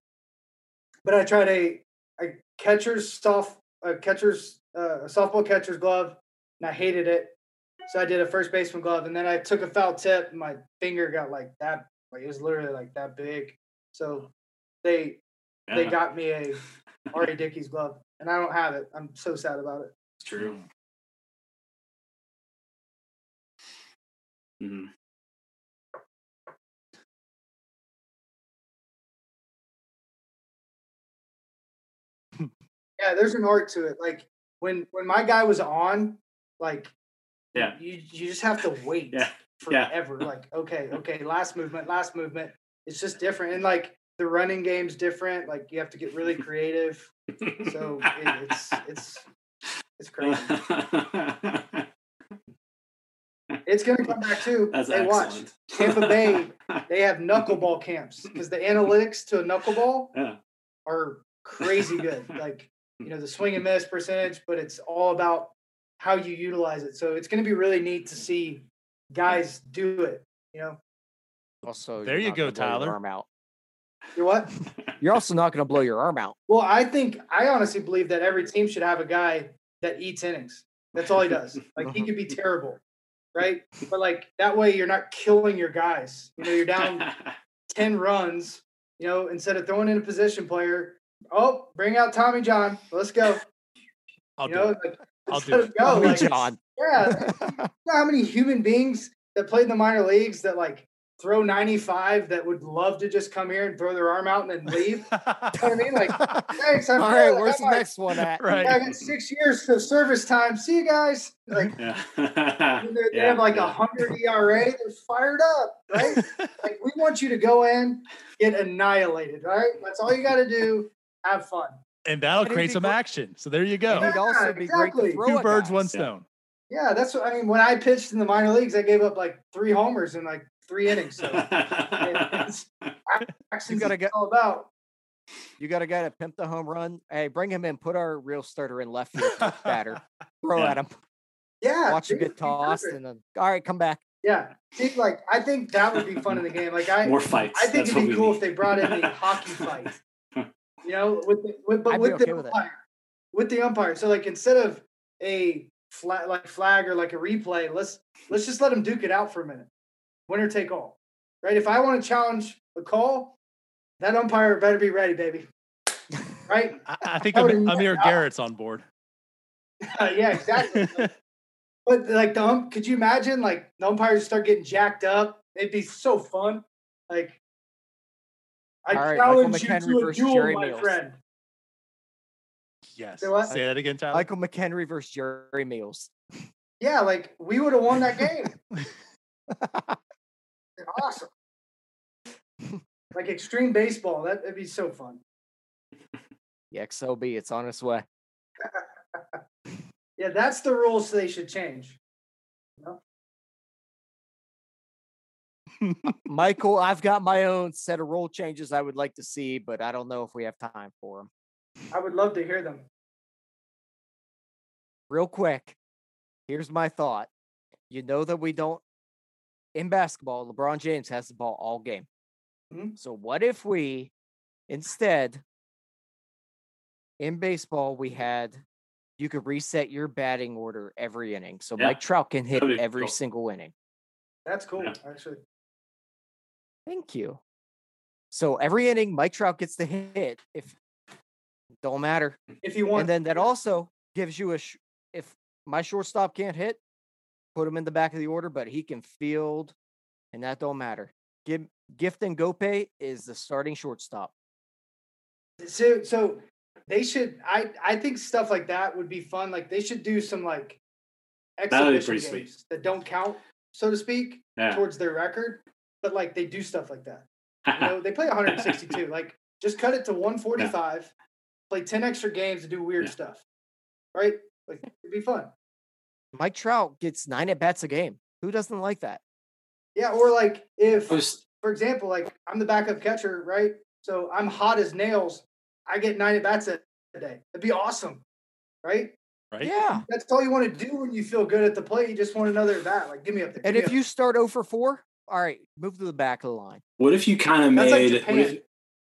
[SPEAKER 6] But I tried a a catcher's soft a catcher's uh, a softball catcher's glove, and I hated it. So I did a first baseman glove, and then I took a foul tip, and my finger got like that. Like it was literally like that big. So they
[SPEAKER 7] just,
[SPEAKER 6] they got me a R.A. Dickey's glove, and I don't have it. I'm so sad about it.
[SPEAKER 7] it's true. Mhm.
[SPEAKER 6] Yeah, there's an art to it. Like when when my guy was on, like
[SPEAKER 7] Yeah.
[SPEAKER 6] you you just have to wait
[SPEAKER 7] Yeah. Yeah.
[SPEAKER 6] forever. Like okay, okay, last movement, last movement. It's just different, and like the running game's different. Like you have to get really creative. So it, it's it's it's crazy. It's gonna come back too.
[SPEAKER 7] That's
[SPEAKER 6] hey, watch. Tampa Bay, They have knuckleball camps because the analytics to a knuckleball
[SPEAKER 7] yeah.
[SPEAKER 6] are crazy good. Like you know the swing and miss percentage, but it's all about how you utilize it. So it's going to be really neat to see guys do it. You know,
[SPEAKER 8] Also,
[SPEAKER 5] There
[SPEAKER 8] you're
[SPEAKER 5] you
[SPEAKER 8] not
[SPEAKER 5] go,
[SPEAKER 8] gonna your
[SPEAKER 5] Tyler.
[SPEAKER 8] Arm out.
[SPEAKER 6] you know what?
[SPEAKER 8] You're also not going to blow your arm out.
[SPEAKER 6] Well, I think I honestly believe that every team should have a guy that eats innings. That's all he does. Like he could be terrible, right? But like that way, you're not killing your guys. You know, you're down ten runs. You know, instead of throwing in a position player, oh, bring out Tommy John. Let's go.
[SPEAKER 5] I'll
[SPEAKER 6] you
[SPEAKER 5] do
[SPEAKER 6] know,
[SPEAKER 5] it.
[SPEAKER 6] like,
[SPEAKER 5] I'll
[SPEAKER 6] let's
[SPEAKER 5] do
[SPEAKER 6] let
[SPEAKER 5] it.
[SPEAKER 6] it go.
[SPEAKER 8] Tommy oh
[SPEAKER 6] Like,
[SPEAKER 8] John.
[SPEAKER 6] Yeah, you know how many human beings that played in the minor leagues that like throw 95 that would love to just come here and throw their arm out and then leave? You know what I mean? Like, thanks. I'm
[SPEAKER 8] All
[SPEAKER 6] good.
[SPEAKER 8] right,
[SPEAKER 6] I
[SPEAKER 8] where's the
[SPEAKER 6] my-
[SPEAKER 8] next one at?
[SPEAKER 5] Right.
[SPEAKER 6] I got six years of service time. See you guys. Like,
[SPEAKER 7] yeah.
[SPEAKER 6] they they
[SPEAKER 7] Yeah,
[SPEAKER 6] have like a
[SPEAKER 7] yeah.
[SPEAKER 6] hundred ERA. They're fired up, right? like, we want you to go in, get annihilated, right? That's all you got to do. Have fun.
[SPEAKER 5] And that'll
[SPEAKER 8] And
[SPEAKER 5] create some
[SPEAKER 8] gr-
[SPEAKER 5] action. So there you
[SPEAKER 8] And
[SPEAKER 5] go.
[SPEAKER 8] he'd also
[SPEAKER 6] Yeah,
[SPEAKER 8] be great
[SPEAKER 6] exactly.
[SPEAKER 8] to throw
[SPEAKER 5] Two birds,
[SPEAKER 8] guys.
[SPEAKER 5] one stone.
[SPEAKER 6] Yeah, that's what I mean. When I pitched in the minor leagues, I gave up like three homers in like three innings. So it's actually
[SPEAKER 8] gotta
[SPEAKER 6] what
[SPEAKER 8] get-
[SPEAKER 6] all about.
[SPEAKER 8] You got a guy to pimp the home run. Hey, bring him in. Put our real starter in left field, batter. Throw
[SPEAKER 7] Yeah.
[SPEAKER 8] at him.
[SPEAKER 6] Yeah,
[SPEAKER 8] Watch him get tossed, and then all right, come back.
[SPEAKER 6] Yeah, see, like I think that would be fun in the game. Like I,
[SPEAKER 7] More fights.
[SPEAKER 6] I think
[SPEAKER 7] That's
[SPEAKER 6] it'd be cool
[SPEAKER 7] need.
[SPEAKER 6] if they brought in the hockey fight. You know, with the, with but
[SPEAKER 8] I'd
[SPEAKER 6] with
[SPEAKER 8] okay
[SPEAKER 6] the
[SPEAKER 8] with
[SPEAKER 6] umpire, with the umpire. So like instead of a flag like flag or like a replay, let's let's just let them duke it out for a minute. Winner take all, right? If I want to challenge a call, that umpire better be ready, baby. Right?
[SPEAKER 5] I, I think
[SPEAKER 6] I would
[SPEAKER 5] Amir Garrett's on board.
[SPEAKER 6] yeah, exactly. but like the ump, could you imagine like the umpires start getting jacked up? It'd be so fun. Like I
[SPEAKER 8] All right, Michael
[SPEAKER 6] challenge you
[SPEAKER 8] McKenry
[SPEAKER 6] to a
[SPEAKER 8] versus
[SPEAKER 6] duel,
[SPEAKER 8] Jerry
[SPEAKER 6] my
[SPEAKER 8] Meals.
[SPEAKER 6] friend.
[SPEAKER 5] Yes.
[SPEAKER 6] Say what?
[SPEAKER 5] Say that again, Tyler.
[SPEAKER 8] Michael McKenry versus Jerry Meals.
[SPEAKER 6] Yeah, like we would have won that game. awesome. Like extreme baseball, that, that'd be so fun.
[SPEAKER 8] The XOB, it's on its way.
[SPEAKER 6] Yeah, that's the rules they should change.
[SPEAKER 8] Michael, I've got my own set of rule changes I would like to see, but I don't know if we have time for them.
[SPEAKER 6] I would love to hear them.
[SPEAKER 8] Real quick, here's my thought. You know that we don't in basketball, LeBron James has the ball all game.
[SPEAKER 6] Mhm.
[SPEAKER 8] So what if we instead in baseball we had you could reset your batting order every inning. So
[SPEAKER 7] Yeah,
[SPEAKER 8] Mike Trout can hit every
[SPEAKER 7] cool.
[SPEAKER 8] single inning.
[SPEAKER 6] That's cool,
[SPEAKER 7] Yeah.
[SPEAKER 6] actually.
[SPEAKER 8] Thank you. So every inning Mike Trout gets to hit if don't matter.
[SPEAKER 6] If you want
[SPEAKER 8] And then that also gives you a sh- if my shortstop can't hit, put him in the back of the order, but he can field, and that don't matter. Give Gift and Gope is the starting shortstop.
[SPEAKER 6] so so they should. I I think stuff like that would be fun. Like they should do some like
[SPEAKER 7] That'd be
[SPEAKER 6] exhibition
[SPEAKER 7] pretty
[SPEAKER 6] games
[SPEAKER 7] sweet.
[SPEAKER 6] that don't count, so to speak,
[SPEAKER 7] Yeah.
[SPEAKER 6] towards their record. But like they do stuff like that. You know, they play 162. like just cut it to 145. Play 10 extra games and do weird
[SPEAKER 7] Yeah.
[SPEAKER 6] stuff. Right? Like it'd be fun.
[SPEAKER 8] Mike Trout gets nine at bats a game. Who doesn't like that?
[SPEAKER 6] Yeah, or like if
[SPEAKER 7] Just-
[SPEAKER 6] for example, like I'm the backup catcher, right? So I'm hot as nails. I get nine at bats a a day. That'd be awesome, right?
[SPEAKER 5] Right?
[SPEAKER 8] Yeah.
[SPEAKER 6] That's all you want to do when you feel good at the plate. You just want another at bat. Like, give me up there.
[SPEAKER 8] And if
[SPEAKER 6] up
[SPEAKER 8] you start 0 for 4, all right, move to the back of the line.
[SPEAKER 7] What if you kind of
[SPEAKER 6] That's like
[SPEAKER 7] made what if,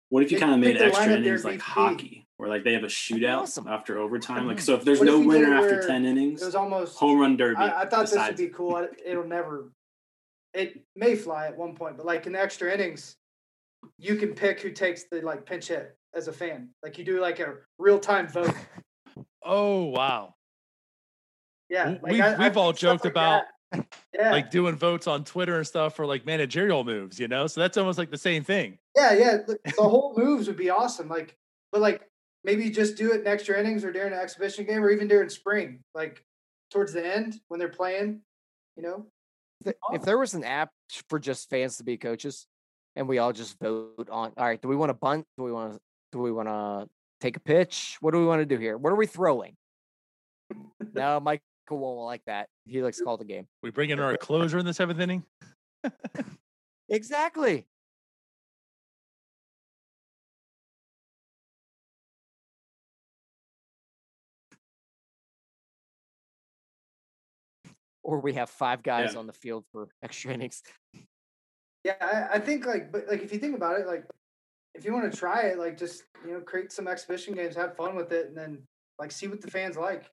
[SPEAKER 7] what if you kind of made extra innings like
[SPEAKER 6] BP.
[SPEAKER 7] hockey, where like they have a shootout
[SPEAKER 8] awesome.
[SPEAKER 7] after overtime? Like so, if there's
[SPEAKER 6] What
[SPEAKER 7] no
[SPEAKER 6] you did
[SPEAKER 7] winner
[SPEAKER 6] it
[SPEAKER 7] after ten innings,
[SPEAKER 6] It was almost.
[SPEAKER 7] home run derby.
[SPEAKER 6] I, I thought this would be cool. It'll never. It may fly at one point, but like in the extra innings, you can pick who takes the like pinch hit as a fan. Like you do like a real time vote.
[SPEAKER 5] Oh wow.
[SPEAKER 6] Yeah, like
[SPEAKER 5] we've-
[SPEAKER 6] I- I
[SPEAKER 5] we've all joked
[SPEAKER 6] like
[SPEAKER 5] about,
[SPEAKER 6] that. Yeah,
[SPEAKER 5] Like doing votes on Twitter and stuff for like managerial moves, you know? So that's almost like the same thing.
[SPEAKER 6] yeah, yeah. The, the whole moves would be awesome. Like, but like maybe just do it in extra innings or during an exhibition game or even during spring, like towards the end when they're playing. You know,
[SPEAKER 8] If there was an app for just fans to be coaches and we all just vote on, all right, do we want to bunt? Do we want to, do we want to take a pitch? What do we want to do here? What are we throwing? no, Michael won't like that. He likes to call the game.
[SPEAKER 5] We bring in our closer in the seventh inning.
[SPEAKER 8] Exactly. Or we have five guys
[SPEAKER 7] Yeah.
[SPEAKER 8] on the field for extra innings.
[SPEAKER 6] Yeah, I, I think like, but like if you think about it, like if you want to try it, like just you know create some exhibition games, have fun with it, and then like see what the fans like.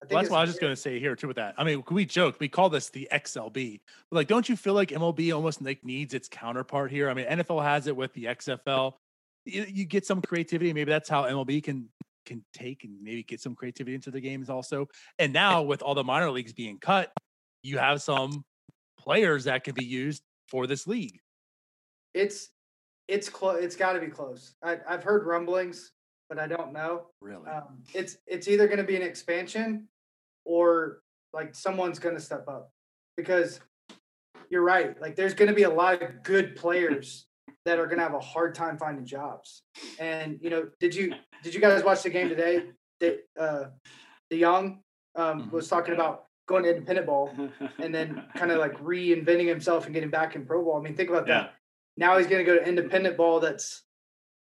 [SPEAKER 5] Well, that's what I was just going to say here too with that. I mean, we joke, we call this the XLB, but like, don't you feel like MLB almost like needs its counterpart here? I mean, NFL has it with the XFL. You, you get some creativity. Maybe that's how MLB can can take and maybe get some creativity into the games also. And now with all the minor leagues being cut, you have some players that can be used for this league.
[SPEAKER 6] It's it's close. It's got to be close. I, I've heard rumblings, but I don't know.
[SPEAKER 5] Really?
[SPEAKER 6] Um, it's it's either going to be an expansion or like someone's going to step up because you're right. Like there's going to be a lot of good players that are going to have a hard time finding jobs. And you know, did you did you guys watch the game today? The uh, the young um,
[SPEAKER 5] Mhm.
[SPEAKER 6] was talking about going to independent ball and then kind of like reinventing himself and getting back in pro ball. I mean, think about that. Now he's going to go to independent ball that's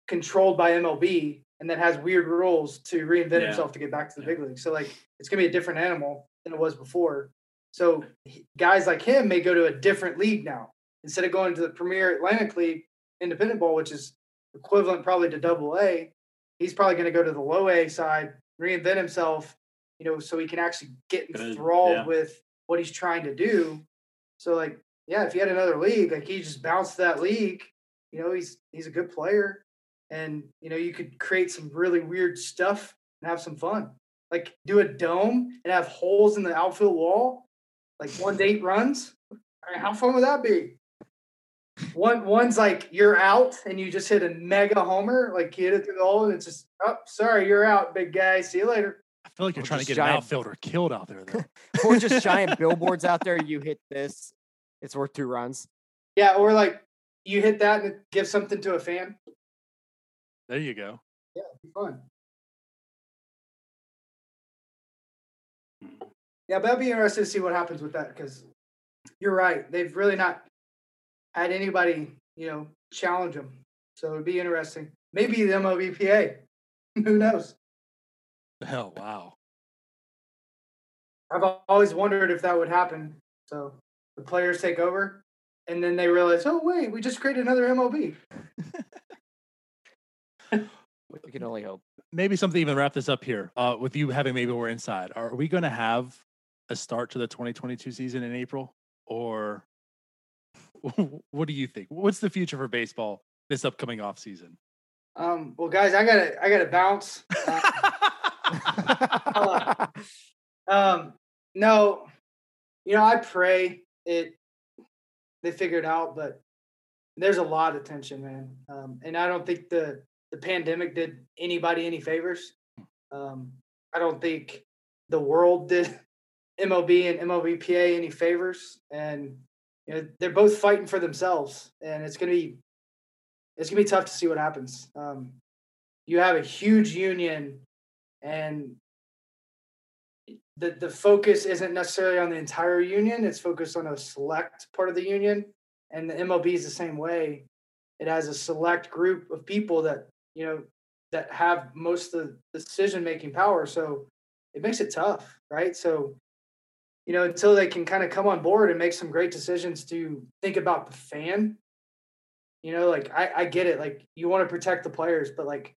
[SPEAKER 6] controlled by MLB and that has weird rules to reinvent
[SPEAKER 7] Yeah.
[SPEAKER 6] himself to get back to the
[SPEAKER 7] Yeah.
[SPEAKER 6] big league. So like it's to be a different animal than it was before. So he- guys like him may go to a different league now instead of going to the Premier Atlantic League independent ball, which is equivalent probably to Double A. He's probably going to go to the low A side, reinvent himself, you know, so he can actually get enthralled
[SPEAKER 7] yeah.
[SPEAKER 6] with what he's trying to do. So like, yeah, if he had another league, like he just bounced that league, you know, he's he's a good player, and you know, you could create some really weird stuff and have some fun. Like do a dome and have holes in the outfield wall, like one to eight runs. I mean, how fun would that be? One one's like you're out and you just hit a mega homer, like you hit it through the hole, and it's just oh sorry, you're out, big guy. See you later.
[SPEAKER 5] I feel like you're
[SPEAKER 8] Or
[SPEAKER 5] trying to
[SPEAKER 8] just
[SPEAKER 5] get an
[SPEAKER 8] giant-
[SPEAKER 5] outfielder killed out there, though.
[SPEAKER 8] or just giant billboards out there. You hit this, it's worth two runs.
[SPEAKER 6] Yeah, or like you hit that and give something to a fan.
[SPEAKER 5] There you go.
[SPEAKER 6] Yeah, it'd be fun. Hmm. Yeah, but I'd be interested to see what happens with that because you're right. They've really not had anybody, you know, challenge them. So it'd be interesting. Maybe the MLBPA. Who knows?
[SPEAKER 5] Oh wow.
[SPEAKER 6] I've always wondered if that would happen. So the players take over and then they realize, oh, wait, we just created another MLB.
[SPEAKER 8] We can only hope.
[SPEAKER 5] maybe something to even wrap this up here. Uh, with you having maybe we're inside, are we going to have a start to the 2022 season in April, or what do you think? What's the future for baseball this upcoming off season?
[SPEAKER 6] Um, well, guys, I gotta, I gotta bounce. Uh, Um, no, you know, I pray it they figure it out, but there's a lot of tension, man. Um, and I don't think the the pandemic did anybody any favors. Um, I don't think the world did MLB and MLBPA any favors, and you know they're both fighting for themselves, and it's gonna be it's gonna be tough to see what happens. Um, you have a huge union, and the the focus isn't necessarily on the entire union; it's focused on a select part of the union, and the MLB is the same way. It has a select group of people that you know that have most of the decision making power. So it makes it tough, right? So, you know, until they can kind of come on board and make some great decisions to think about the fan, you know, like I, I get it. Like you want to protect the players, but like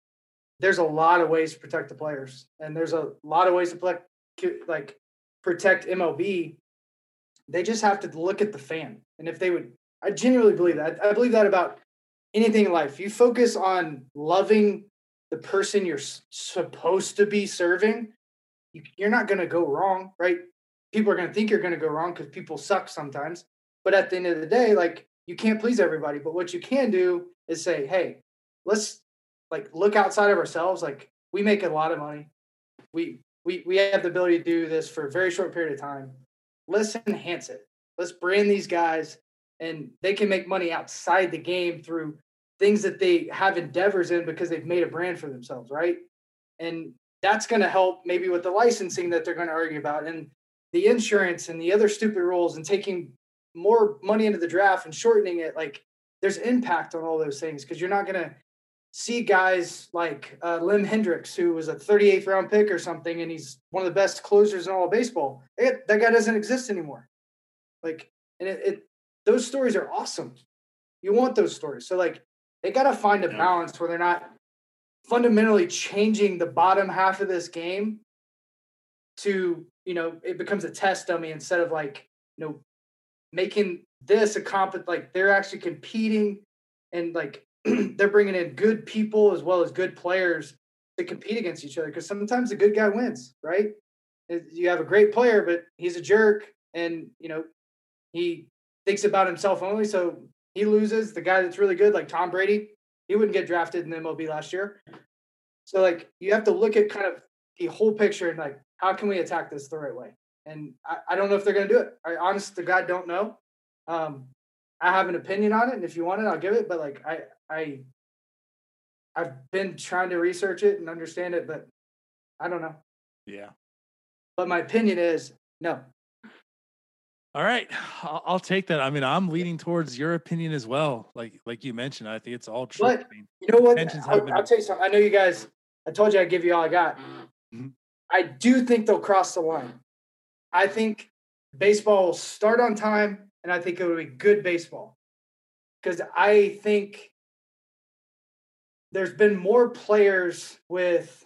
[SPEAKER 6] there's a lot of ways to protect the players, and there's a lot of ways to like protect MLB. They just have to look at the fan, and if they would, I genuinely believe that. I believe that about anything in life. You focus on loving the person you're supposed to be serving, you, you're not going to go wrong, right? People are going to think you're going to go wrong because people suck sometimes. But at the end of the day, like you can't please everybody. But what you can do is say, hey, let's like look outside of ourselves. Like we make a lot of money. We we we have the ability to do this for a very short period of time. Let's enhance it. Let's brand these guys and they can make money outside the game through things that they have endeavors in because they've made a brand for themselves, right? And that's going to help maybe with the licensing that they're going to argue about and the insurance and the other stupid rules and taking more money into the draft and shortening it. Like there's impact on all those things because you're not going to see guys like uh, Liam Hendriks, who was a 38th round pick or something, and he's one of the best closers in all of baseball. That guy doesn't exist anymore. Like, and it, it those stories are awesome. You want those stories. So like they got to find a yeah. balance where they're not fundamentally changing the bottom half of this game to you know it becomes a test dummy instead of like you know making this a comp like they're actually competing and like they're bringing in good people as well as good players to compete against each other because sometimes the good guy wins right you have a great player but he's a jerk and you know he thinks about himself only so he loses. The guy that's really good, like Tom Brady, he wouldn't get drafted in the MLB last year. So like you have to look at kind of the whole picture and like how can we attack this the right way? And I, I don't know if they're going to do it. I honest to God don't know. Um, I have an opinion on it, and if you want it, I'll give it. But like I I I've been trying to research it and understand it, but I don't know.
[SPEAKER 5] Yeah.
[SPEAKER 6] But my opinion is no.
[SPEAKER 5] All right, I'll, I'll, take that. I mean, I'm leaning towards your opinion as well. Like like you mentioned, I think it's all true.
[SPEAKER 6] But I mean, you know what? I'll, been... I'll, tell you something. I know you guys. I told you I'd give you all I got. Mm-hmm. I do think they'll cross the line. I think baseball will start on time, and I think it will be good baseball. Because I think there's been more players with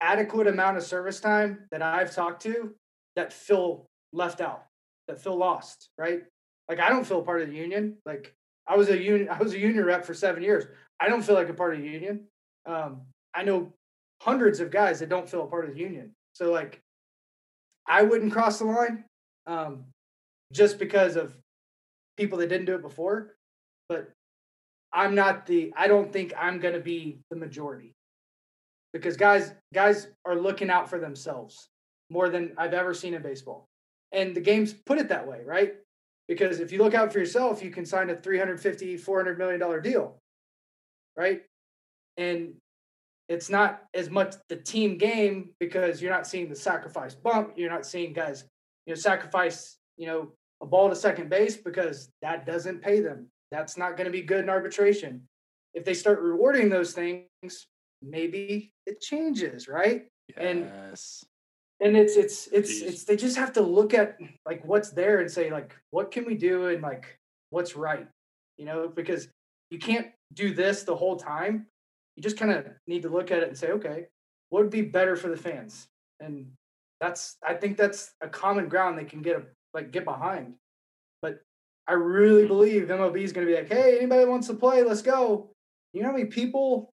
[SPEAKER 6] adequate amount of service time that I've talked to that feel left out, that feel lost, right? Like I don't feel part of the union. Like I was a union, I was a union rep for seven years. I don't feel like a part of the union. Um, I know hundreds of guys that don't feel a part of the union. So like I wouldn't cross the line um, just because of people that didn't do it before. But I'm not the I don't think I'm gonna be the majority. Because guys guys are looking out for themselves more than I've ever seen in baseball. And the games put it that way, right? Because if you look out for yourself, you can sign a 350, 400 million dollar deal, right? And it's not as much the team game because you're not seeing the sacrifice bump. You're not seeing guys, you know, sacrifice, you know, a ball to second base because that doesn't pay them. That's not going to be good in arbitration. If they start rewarding those things, maybe it changes, right?
[SPEAKER 5] Yes. And
[SPEAKER 6] and it's it's it's Jeez. it's they just have to look at like what's there and say like what can we do and like what's right you know because you can't do this the whole time. You just kind of need to look at it and say okay what would be better for the fans? And that's i think that's a common ground they can get a, like get behind. But i really mm-hmm. believe mlb is going to be like hey anybody wants to play? Let's go. You know how many people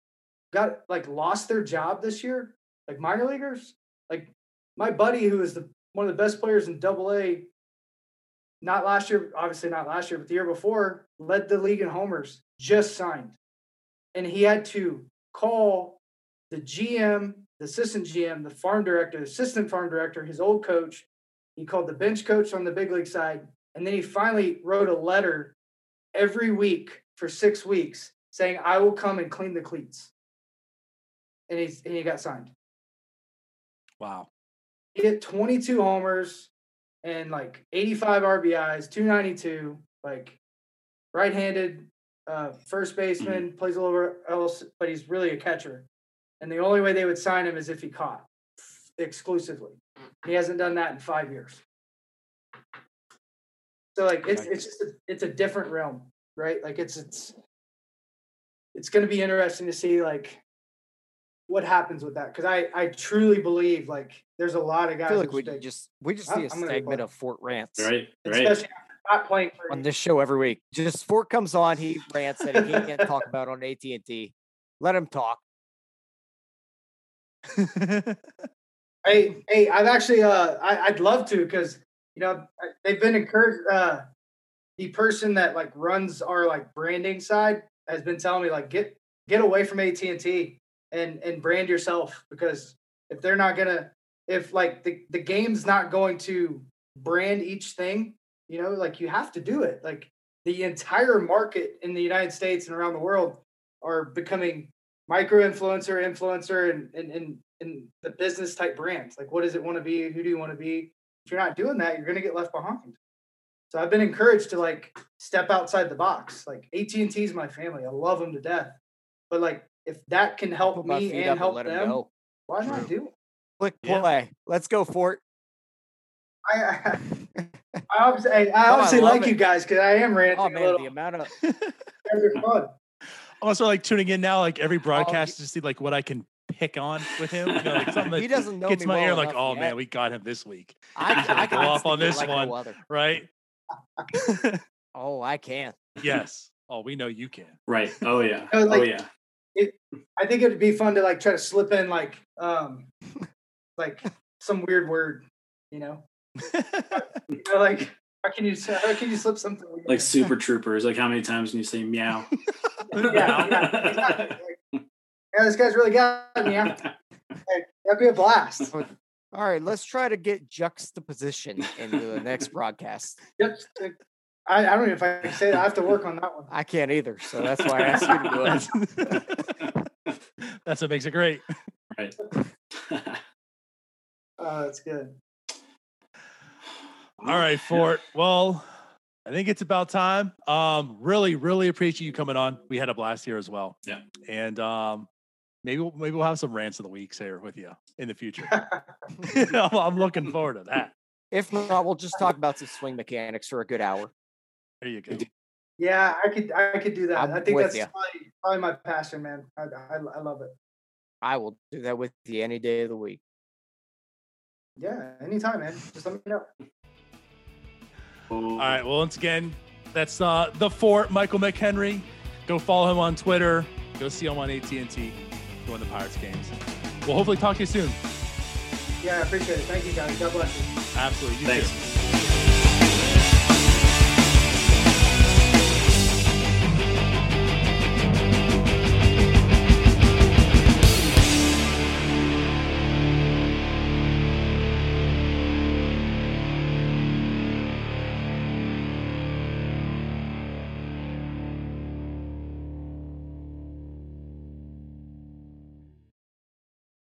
[SPEAKER 6] got like lost their job this year? Like minor leaguers? Like my buddy, who is the one of the best players in Double A, not last year, obviously not last year, but the year before, led the league in homers, just signed, and he had to call the GM, the assistant GM, the farm director, the assistant farm director, his old coach. He called the bench coach on the big league side, and then he finally wrote a letter every week for six weeks saying, "I will come and clean the cleats." And he's and he got signed.
[SPEAKER 5] Wow.
[SPEAKER 6] He hit 22 homers and like 85 RBIs, 292, like right-handed uh, first baseman, plays a little else, but he's really a catcher. And the only way they would sign him is if he caught exclusively. He hasn't done that in five years. So like it's it's just a, it's a different realm, right? Like it's it's it's going to be interesting to see like what happens with that because I I truly believe like there's a lot of guys.
[SPEAKER 8] I feel like we
[SPEAKER 6] stay-
[SPEAKER 8] just we just
[SPEAKER 6] I'm-
[SPEAKER 8] see a
[SPEAKER 6] I'm
[SPEAKER 8] segment of Fort rants
[SPEAKER 7] Right, right.
[SPEAKER 6] especially after not playing for
[SPEAKER 8] on this show every week. Just Fort comes on, he rants that he can't talk about on AT and T. Let him talk.
[SPEAKER 6] Hey, hey, I've actually, uh, I, I'd love to because you know they've been encouraged. Uh, the person that like runs our like branding side has been telling me like get get away from AT and T and and brand yourself because if they're not gonna, if like the the game's not going to brand each thing, you know, like you have to do it. Like the entire market in the United States and around the world are becoming micro influencer, influencer, and and and and the business type brands. Like, what does it want to be? Who do you want to be? If you're not doing that, you're going to get left behind. So I've been encouraged to like step outside the box. Like AT and T is my family. I love them to death. But like, if that can help me and help
[SPEAKER 8] and let
[SPEAKER 6] them,
[SPEAKER 8] go.
[SPEAKER 6] why not do it?
[SPEAKER 8] Click
[SPEAKER 5] Yeah.
[SPEAKER 8] play. Let's go, Fort.
[SPEAKER 6] I I, I obviously, I
[SPEAKER 8] Oh, I
[SPEAKER 6] like
[SPEAKER 8] it.
[SPEAKER 6] you guys because I am oh, ranting
[SPEAKER 8] Oh
[SPEAKER 6] a little.
[SPEAKER 8] the amount of
[SPEAKER 6] You guys are fun.
[SPEAKER 5] also, like tuning in now, like
[SPEAKER 8] Oh,
[SPEAKER 5] every broadcast to see like what I can pick on with him. You know, like something that
[SPEAKER 8] he doesn't know
[SPEAKER 5] gets
[SPEAKER 8] me
[SPEAKER 5] my
[SPEAKER 8] well
[SPEAKER 5] ear. Like, oh
[SPEAKER 8] yet.
[SPEAKER 5] man, we got him this week.
[SPEAKER 8] I,
[SPEAKER 5] He's gonna
[SPEAKER 8] I
[SPEAKER 5] go off on this
[SPEAKER 8] like
[SPEAKER 5] one.
[SPEAKER 8] other.
[SPEAKER 5] Right?
[SPEAKER 8] Oh, I can.
[SPEAKER 5] yes. Oh, we know you can.
[SPEAKER 7] Right. Oh yeah.
[SPEAKER 6] No,
[SPEAKER 7] oh
[SPEAKER 6] like-
[SPEAKER 7] yeah.
[SPEAKER 6] I think it'd be fun to like try to slip in like um like some weird word, you know. You know, like how can you how can you slip something weird
[SPEAKER 7] Like? Super Troopers. Like how many times can you say meow?
[SPEAKER 6] yeah, yeah, exactly. Like, yeah, this guy's really got me. Yeah. Like, that'd be a blast.
[SPEAKER 8] All right, let's try to get juxtaposition into the next broadcast.
[SPEAKER 6] Yep. I, I don't know if I can say that. I have to work on that one.
[SPEAKER 8] I can't either, so that's why I asked you to do it.
[SPEAKER 5] That's what makes it great.
[SPEAKER 7] right.
[SPEAKER 6] Oh, that's good.
[SPEAKER 5] All right, Fort. Well, I think it's about time. Um, really, really appreciate you coming on. We had a blast here as well.
[SPEAKER 7] Yeah.
[SPEAKER 5] And um, maybe we'll, maybe we'll have some rants of the weeks here with you in the future. I'm, I'm looking forward to that.
[SPEAKER 8] If not, we'll just talk about some swing mechanics for a good hour.
[SPEAKER 5] There you go.
[SPEAKER 6] Yeah, I could I could do that.
[SPEAKER 8] I'm
[SPEAKER 6] i think that's probably, probably my passion, man. I, I I love it.
[SPEAKER 8] I will do that with you any day of the week.
[SPEAKER 6] Yeah, anytime, man. Just let me know.
[SPEAKER 5] All right. Well, once again, that's uh, the Fort Michael McKenry. Go follow him on Twitter. Go see him on AT and T doing the Pirates games. We'll hopefully talk to you soon.
[SPEAKER 6] Yeah, I appreciate it. Thank you, guys. God bless you.
[SPEAKER 5] Absolutely. You
[SPEAKER 7] Thanks.
[SPEAKER 5] too.